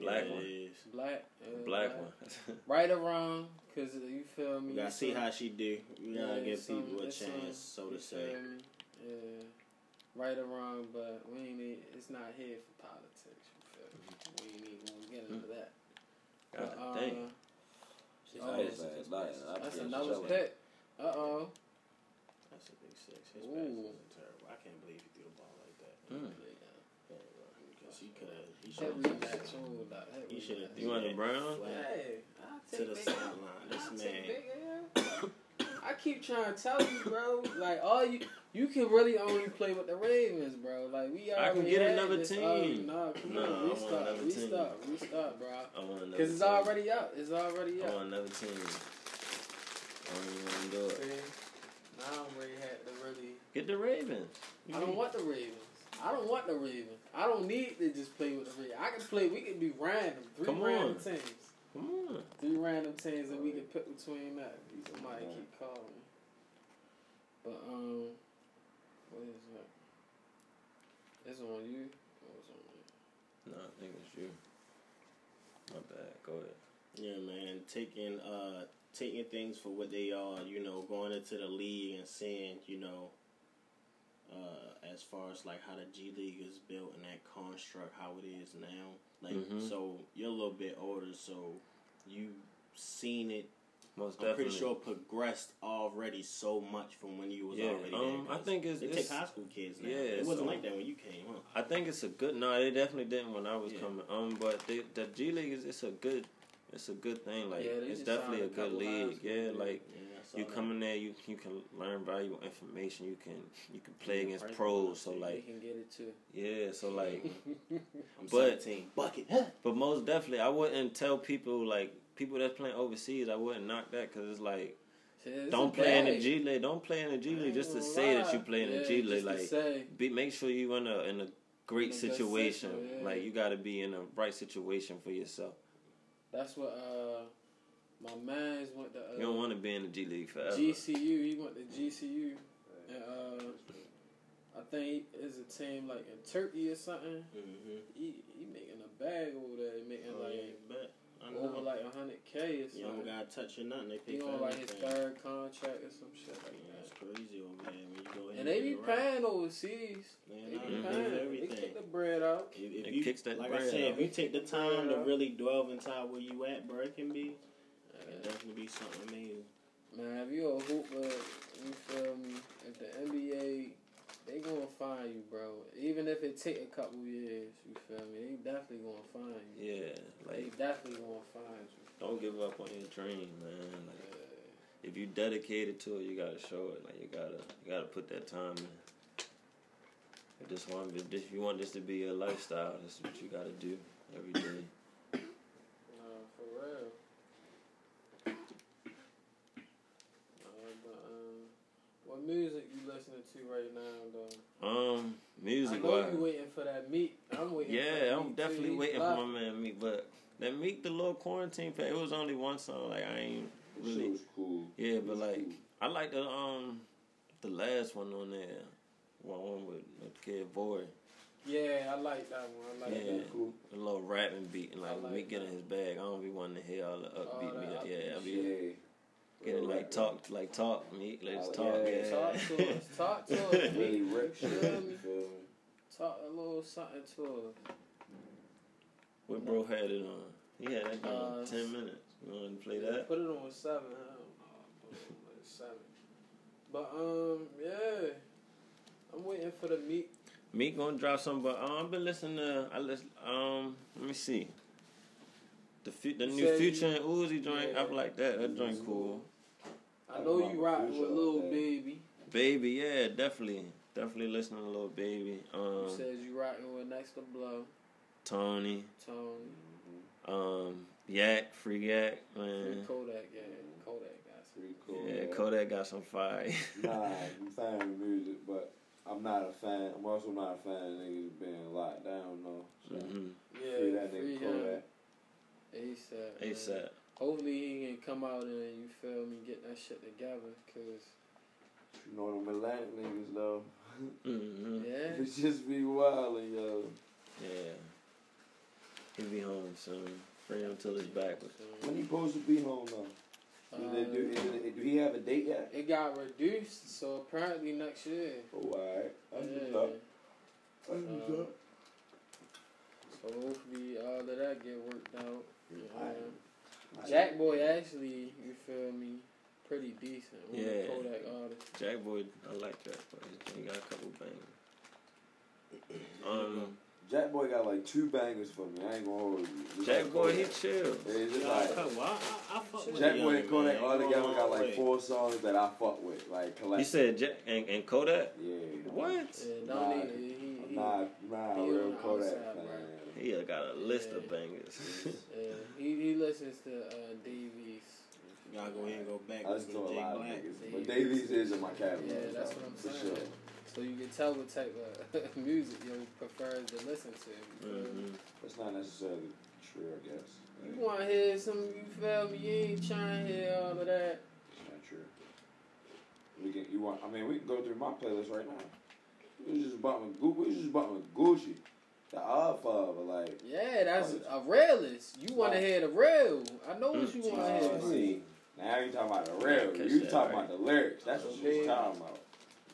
Black Yeah, one. Black. uh, Black one. Right or wrong, cause you feel me. We gotta see how she do. We gotta yeah, give some- people a chance, some- so to say. Yeah. Right or wrong, but we ain't. e- It's not here for politics. You feel me? We ain't even gonna get into that. God But, uh, damn. Shit, Oh, I was that's- like, like, I That's another y'all. pick. Uh oh. That's a big six. His Ooh. pass wasn't terrible. I can't believe he threw the ball like that. Mm. Because he could have. He should have. That hit He should have. rematch. You want the Brown? Hey, to the sideline. This I'll man. take big L. I keep trying to tell you, bro. Like all you, you can really only play with the Ravens, bro. Like we I already can get another this- team. Oh, nah, come Nah, I on, want restart, another team. restart, restart, bro. I want another Because it's team. already up. It's already I up. want another team. I don't even want to do it. See? Now I'm ready had to really. Get the Ravens. I don't want the Ravens. I don't want the Ravens. I don't need to just play with the Ravens. I can play. We can be random. Three Come random on. teams. Come on. Three random teams, and we can pick between that. Somebody keep calling. But um, what is that? It's on you. Or it's on me? No, I think it's you. My bad. Go ahead. Yeah, man. Taking uh taking things for what they are, you know, going into the league and seeing, you know, uh, as far as like how the G League is built and that construct, how it is now. Like, Mhm. so you're a little bit older, so you've seen it. Most I'm definitely. pretty sure progressed already so much from when you was Yeah, already um, there. I think it's- they it's- take high school kids now. yeah, it wasn't on- like that when you came, huh? I think it's a good. No, they definitely didn't when I was Yeah. coming. Um, but they, the G League is it's a good, it's a good thing. Like Yeah, it's definitely a good league. Yeah, like Yeah, you that. come in there, you you can learn valuable information. You can you can play Yeah, against pros. So like can get it too. yeah, so like. I'm but- 17. Bucket. But most definitely, I wouldn't tell people like people that's playing overseas. I wouldn't knock that because it's like it's don't play in the. G League. Don't play in the G League just to gonna say that you play in the G League. Like be make sure you in a in a great In a situation. yeah. Like you got to be in a right situation for yourself. That's what uh my man's went to. Uh, You don't want to be in the G League forever. GCU. He went to GCU, and uh, I think it's a team like in Turkey or something. Mm-hmm. He he making a bag over there, He making Oh, like yeah, bet. I over know. like hundred k or You don't gotta touch or nothing. They pay He for on like his third contract or some shit like Yeah, that. it's crazy over man. When you go ahead And they be it paying overseas. Man, They I be know paying. They kick the bread out. If, if It you, kicks that like I bread said, out. if you take the time to Bread out. really delve into where you at, bro, it can be. It Yeah. definitely be something amazing. Man, if you a hooper, you feel me? If the NBA, they gonna find you, bro. Even if it take a couple years, you feel me? They definitely gonna find you. Yeah, like They definitely gonna find you. don't give up on your dream, man. Like Yeah. if you dedicated to it, you gotta show it. Like you gotta you gotta put that time in. If this one, if you want this to be your lifestyle, this is what you gotta do every day. Nah, for real. Uh, but, um, what music you to right now, though? Um, music I know wise, you waiting for that Meek. I'm waiting. for yeah, that I'm Meek, definitely too. waiting for my man Meek, but that Meek the little quarantine thing, it was only one song. Like I ain't That shit really, was cool. yeah, but like cool. I like the um the last one on there, one one with, with Kid Boy. Yeah, I like that one. I like Yeah. that. cool. A little rapping beat and like, I like me getting his bag. I don't be wanting to hear all the upbeat that me. Yeah, I be Yeah. Getting Real like talk, like talk me. Let's Oh, talk. yeah. Yeah, Talk to us. Talk to us. Really rip shit. feel You me? feel me? Talk a little something to us. What bro had it on? He had that on Uh, ten minutes. You want to play Yeah, that? Put it on seven. I don't know. Put it on seven. But um, yeah, I'm waiting for the Meek. Me gonna drop some, but um, I've been listening to. I listen. Um, let me see. The fu- the You new Future you- and Uzi joint. Yeah. I like that. That joint cool. I know you rock with Future Lil like. Baby. Baby, yeah, definitely, definitely listening to Lil Baby. You Um, said you rocking with Next to Blow, Tony. Tony, Um, Yak, Free Yak, Free man. Kodak. Yeah, Kodak got some. Pretty cool. Yeah, Kodak got some fire. Nah, I'm a fan of music, but I'm not a fan. I'm also not a fan of niggas being locked down, though. So hmm Yeah, free that nigga him. Kodak. ASAP. ASAP. Hopefully he can come out and you feel me get that shit together, cause You know them Atlantic niggas, though. hmm yeah. It just be wild, yo. Yeah. He be home soon. Free him till his back. When he supposed to be home though? Did they do, is it, do he have a date yet? It got reduced, so apparently next year. Oh, alright. That's Yeah. what's up. That's what's Uh, up. So hopefully all of that get worked out. Alright. Jack Boy actually, you feel me, pretty decent. One Yeah. Kodak artist. Jack Boy, I like Jack Boy. He got a couple bangers. Um, Jack Boy got like two bangers for me. I ain't gonna hold you. Just Jack like Boy, he Kodak. chill. Yeah, it's just Nah, like come. I, I, I fuck with Jack the Boy and Kodak man. all together got like four songs that I fuck with, like You said Jack and, and Kodak? Yeah. What? Yeah, Nah, don't need he, he, he, Nah, nah, he real Kodak outside, fan. bro. He got a list of Yeah. bangers. yeah, he, he listens to uh, Dave East. Y'all go ahead and go back. I Listen listen to to a Jay lot of Black. niggas, but Dave East is in my cabinet. Yeah, that's so, what I'm for saying. Sure. So you can tell what type of music you prefer to listen to. You, feel me? hmm That's not necessarily true, I guess. you want to hear some, you feel me? You ain't trying to hear all of that. It's not true. We can. You want? I mean, we can go through my playlist right now. We was just bumping. Gu- We was just bumping Gucci, the Oddfather, like. Yeah, that's a realist. You want to hear the real. I know what Mm. you want to Oh, hear. see, now you talking about the real. Catch You talking right. about the lyrics. That's what you was talking about.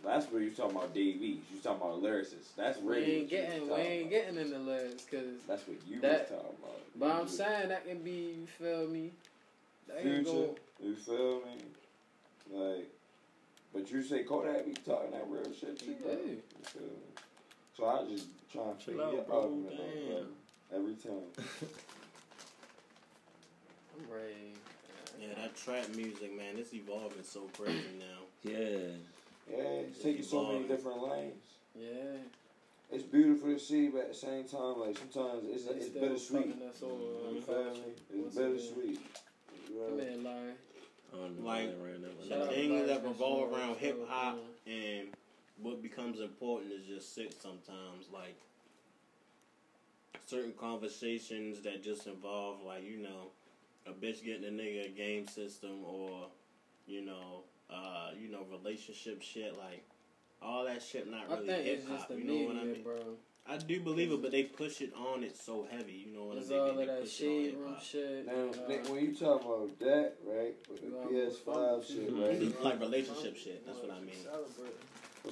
That's what you talking about. Dave East. You talking about lyricists. That's We really. ain't getting, we ain't about. getting in the lyrics, cause. That's what you that- was talking about. But You I'm was- saying that can be, you feel me? That Future, go. you feel me? Like, but you say Kodak be talking that real shit too, He do. You feel me? So I just try and Chill figure out, your bro. argument out, bro. Every time. I'm ready. Yeah, that trap music, man, it's evolving so crazy now. Yeah. Yeah, it's taking so many different lanes. Yeah. It's beautiful to see, but at the same time, like sometimes it's They it's still bittersweet. fucking us over, You feel me? It's Once bittersweet. You Come know? here, Larry. Like, ran that Shout Things that revolve around hip hop and what becomes important is just sick sometimes. Like certain conversations that just involve like, you know, a bitch getting a nigga a game system or, you know, uh, you know, relationship shit, like all that shit not I really think hip it's just hop. the You know what I mean? bro. I do believe it, but they push it on it so heavy. You know what I mean? all They of that push it shade room shit. Now, uh, Nick, when you talk about that, right, with the PS5 shit, right? Like relationship shit. That's what I mean.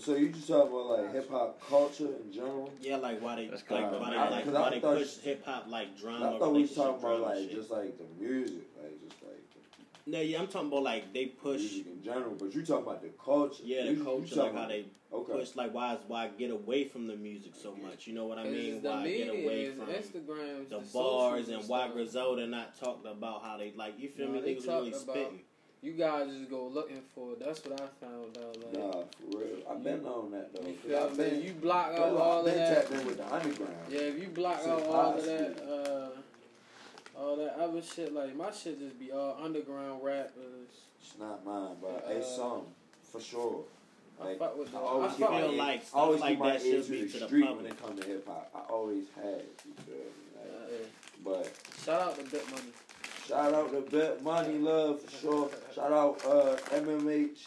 Celebrate. So you just talk about like hip hop culture in general. Yeah, like why they That's like kinda- why they I- like 'cause I why they push hip hop like drama. I thought we was relationship talking about like shit. just like the music, like just like the No, yeah, I'm talking about like they push. music in general. But you talking about the culture. Yeah, the you culture, talking like how they okay. push, like why is why get away from the music so much? You know what I mean? Why media, get away it's from Instagram, the it's bars socials and why stuff. Griselda not talked about how they like? You feel Nah, me? they Niggas talk really about- spitting. You guys just go looking for it. That's what I found out. Like, Nah, for real. I've been on that though. you 'cause feel I've me? been, You block out well, all I've of been that. tapped in with the underground. Yeah, if you block out all high of that, uh, all that other shit, like my shit just be all underground rappers. It's not mine, but Uh, it's some for sure. I Like, fuck with the. I always I keep fuck my feel with, ear, like I stuff always like keep my that ear should to be the to the street public. when it comes to hip hop. I always had. You feel me? Like, uh, but shout out to Bit Money. Shout out to Bet Money Love for sure. Shout out uh, MMH,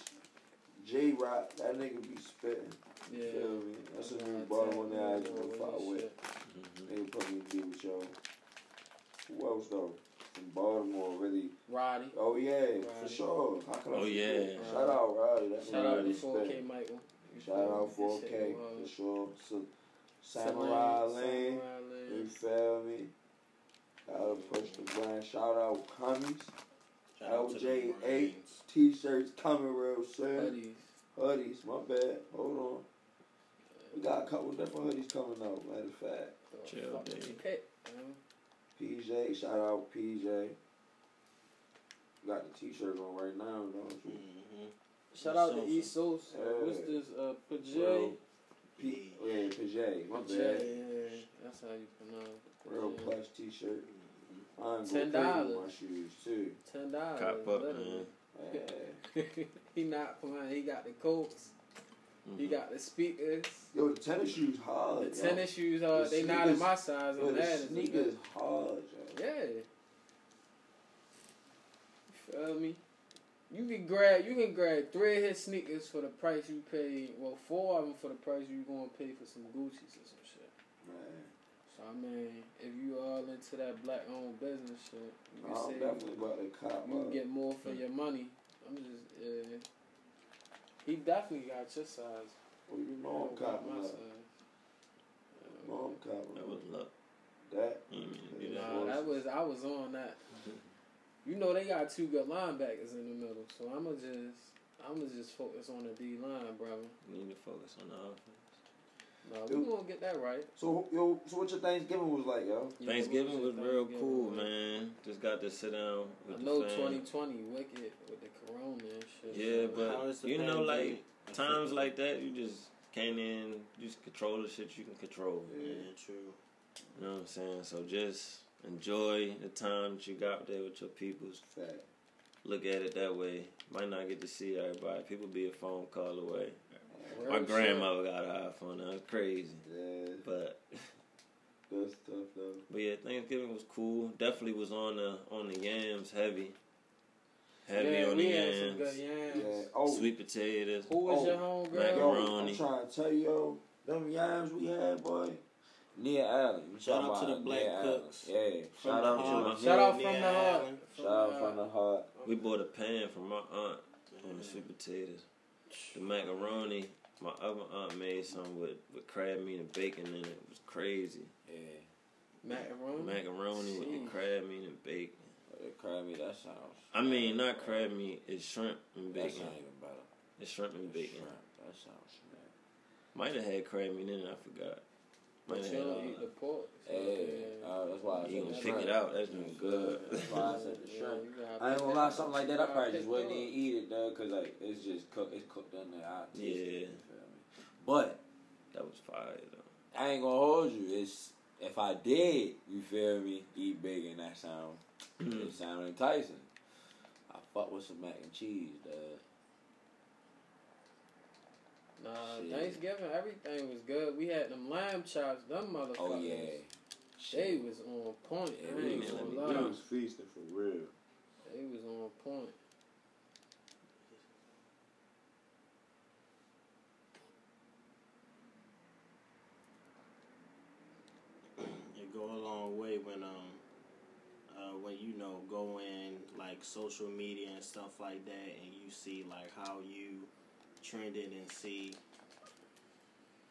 J Rock. That nigga be spitting. You Yeah. feel me? That's a new Baltimore tap now. I in just with go his far with. shit. Mhm. Nigga put me to be with y'all. Who else though? From Baltimore, really. Roddy. Oh yeah, for sure. How can I Oh, forget? yeah. Shout out Roddy. That's Shout out to Roddy 4K spitting. Michael. Shout out This 4K for sure. So, Samurai Lane. Samurai You feel me? Gotta push the brand. Shout out Cummies. Shout out to the LJ8 T-shirts coming real soon. Hoodies. Hoodies, my bad. Hold on. We got a couple different hoodies coming out, matter of fact. Chill, baby. your pick, man. PJ, shout out PJ. Got the t-shirt on right now, don't you? Mhm. Shout out to Sosa. East Sosa. Yeah. What's this? Uh, Pajay. P- yeah, PJ, my Pajay. bad. Yeah, that's how you pronounce it. Real plush t-shirt. I'm $10. going my shoes too. Ten dollars. Cop up, man. Yeah. he not playing. He got the coats. He Mhm. got the speakers. Yo, the tennis shoes hard. The yo. tennis shoes are The they not in my size. Yo, I'm the mad at sneakers hard, yo. Yeah. You feel me? You can grab you can grab three of his sneakers for the price you pay. Well, four of them for the price you gonna pay for some Gucci's or some shit. Man. So I mean, if you all into that black owned business shit, you can I'm say definitely about to cop you can get more for your money. I'm just yeah. He definitely got your size. Well, you I know I'm copping my up. size. You know I'm copping That was luck. That. You didn't mean to do that. Nah, that was I was on that. You know they got two good linebackers in the middle, so I'ma just I'ma just focus on the D line, brother. You need to focus on the offense. No, we Dude. gonna get that right. So yo, so what your Thanksgiving was like, yo? Thanksgiving what was your real Thanksgiving, cool, man. Just got to sit down with I know the 2020 wicked with the corona and shit. Yeah, so- but you know, like pandemic times like that, you just can't in, you just control the shit you can control. Yeah, true. You know what I'm saying? So just enjoy the time that you got there with your peoples. Fact. Look at it that way. Might not get to see everybody. People be a phone call away. Real My shit. grandmother got an iPhone. That was crazy. Yeah, But good stuff though. but yeah, Thanksgiving was cool. Definitely was on the on the yams heavy. Heavy yeah, on we the had some yams. good yams. Yeah. Oh, Sweet potatoes. Who was Oh, your homegirl? macaroni. yo, I'm trying to tell you, yo, them yams we had, boy. Nia Allen. Shout out to the black Nia Allen. cooks Yeah. from Shout the out to heart. my Shout out Yeah, from the heart. Allen. From Shout out from the heart. We bought a pan from my aunt on the sweet potatoes. The macaroni, my other aunt made some with, with crab meat and bacon in it. It was crazy. Yeah. Macaroni. Macaroni with Jeez. the crab meat and bacon. But the crab meat, that sounds. I mean, not crab meat, it's shrimp and That bacon. sounds even better. It's shrimp and bacon. Shrimp, That sounds smack. Might have had crab meat in it, I forgot. Might have you had don't all eat the pork. so, Hey, yeah. uh, that's why I You said gonna the pick shrimp. it out, that's gonna be good. That's why I said the Yeah, shrimp. you I ain't gonna lie, something like that, I probably just wouldn't even eat it, though, cause like it's just cooked, it's cooked in there. I taste it, Yeah. you feel me? But That was fire though. I ain't gonna hold you. It's if I did, you feel me, eat big and that sound mm-hmm. it sound enticing. I fuck with some mac and cheese, dude. Nah, Shit. Thanksgiving, everything was good. We had them lamb chops, them motherfuckers. Oh yeah. They was on point. Yeah, I we ain't was- gonna lie. was feasting for real. They was on point. It go a long way when um uh, when you know go in like social media and stuff like that, and you see like how you trended and see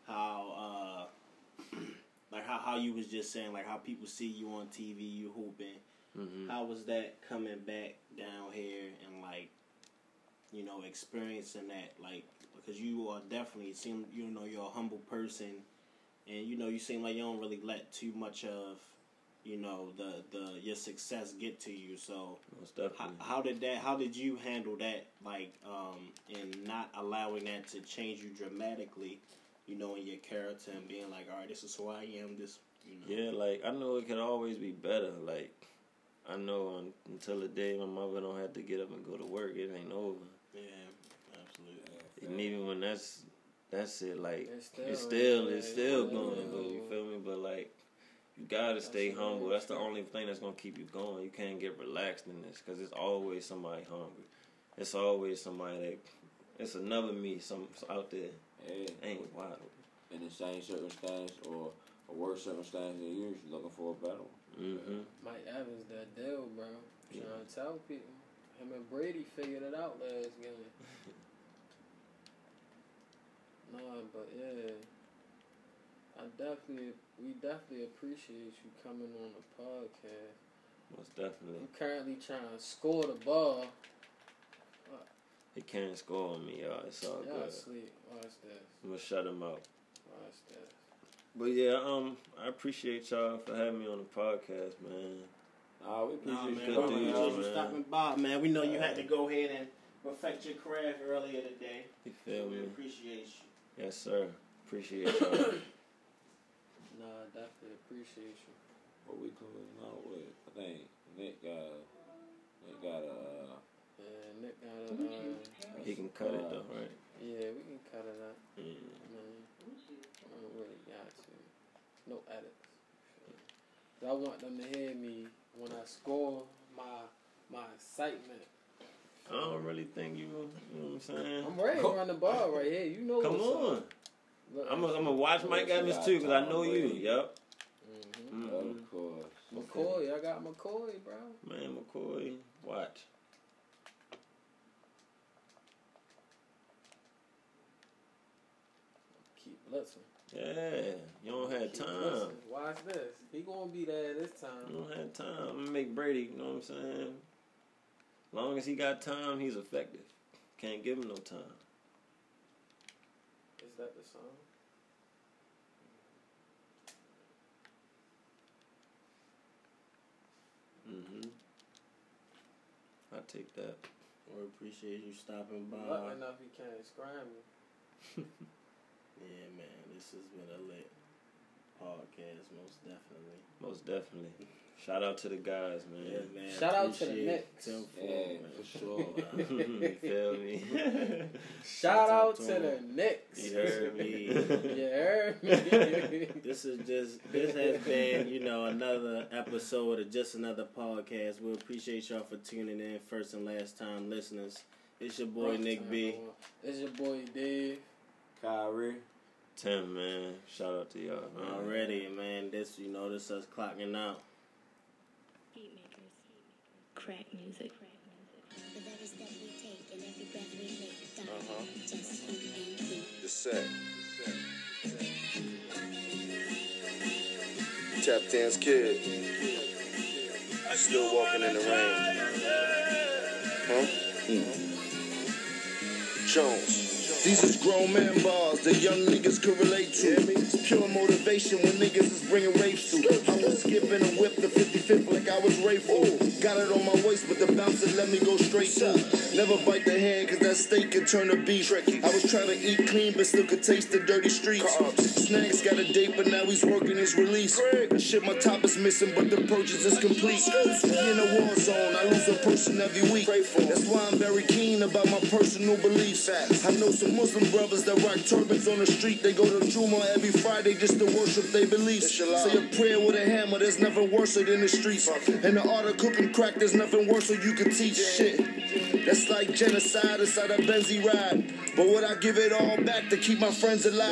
how uh like how how you was just saying like how people see you on TV, you hooping. Mm-hmm. How was that coming back down here and like, you know, experiencing that? Like, because you are definitely seem, you know, you're a humble person, and you know, you seem like you don't really let too much of, you know, the the your success get to you. So, Most how, definitely. how did that? How did you handle that? Like, um, and not allowing that to change you dramatically, you know, in your character and being like, all right, this is who I am. This, you know. Yeah, like I know it could always be better. Like I know un until the day my mother don't have to get up and go to work, it ain't over. Yeah, absolutely. And even when that's that's it, like It's still- it's still yeah, it's still going. But you feel me? But like you gotta stay That's humble. right. That's the only thing that's gonna keep you going. You can't get relaxed in this because it's always somebody hungry. It's always somebody that it's another me some out there. Yeah. Ain't wild. In the same circumstance or a worse circumstance than you, you're looking for a better one. Mm-hmm. Mike Evans, that deal, bro. Yeah. Trying to tell people. Him and Brady figured it out last game. nah, but yeah. I definitely, we definitely appreciate you coming on the podcast. Most definitely. I'm currently trying to score the ball. He can't score on me, y'all. It's all Y'all good. sleep. Watch this. I'm gonna shut him out. Watch this. But yeah, um, I appreciate y'all for having me on the podcast, man. Nah, we Nah, appreciate man, you good we y'all. man. stopping by, man. We know you had to go ahead and perfect your craft earlier today. You feel we me? appreciate you. Yes, sir. Appreciate y'all. Nah, definitely appreciate you. What we closing out with? I think Nick got Nick got a uh, Yeah, Nick got a, uh, he can cut it though, right? yeah, we can cut it out. Yeah. Man, I don't really got to. No edits. I want them to hear me when I score my my excitement. I don't really think you. You know what I'm saying? I'm ready to run the ball right here. You know Come what's on. up. Look, I'm gonna I'm watch Mike Evans too, cause I know you. Yup. Mhm. McCoy. I got McCoy, bro. Man, McCoy, watch. Keep blitzing. Yeah, you don't have Keep time. blitzing. Watch this. He gonna be there this time. You don't have time. I'm gonna make Brady, you know what I'm saying? Long as he got time, he's effective. Can't give him no time. Is that the song? Mm-hmm. I take that. We appreciate you stopping by. Lucky enough he can't scramble. Yeah, man, this has been a lit podcast, most definitely. Most definitely. Shout out to the guys, Yeah, man. man. Shout out to the appreciate Knicks. Tim Yeah, Ford, for sure. you feel me? Shout out to to the him. Knicks. You heard me. You heard me. This is just this has been, you know, another episode of just another podcast. We appreciate y'all for tuning in, first and last time listeners. It's your boy Nick B. It's your boy Dave. Kyrie. Tim, man. Shout out to y'all, man. Already, man. This you know, this us clocking out. Beat makers, crack music. The very step we take and every breath we make, darling, Uh-huh. just you and me. The set. Tap dance kid. Still walking in the rain. Huh? Jones. These is grown man bars that young niggas could relate to. It's pure motivation when niggas is bringing rape to. I was skipping and whip the 55th like I was Rayful. Got it on my waist, but the bouncer let me go straight to. Never bite the hand, cause that steak can turn a beef. I was trying to eat clean, but still could taste the dirty streets. Snacks got a date, but now he's working his release. Shit, my top is missing, but the purchase is complete. We in a war zone, I lose a person every week. That's why I'm very keen about my personal beliefs. I know some Muslim brothers that rock turbans on the street. They go to Juma every Friday just to worship their beliefs. Say a prayer with a hammer, there's nothing worse than the streets. And the art of cooking crack, there's nothing worse so you can teach. Shit, that's like genocide inside a Benzie ride. But would I give it all back to keep my friends alive?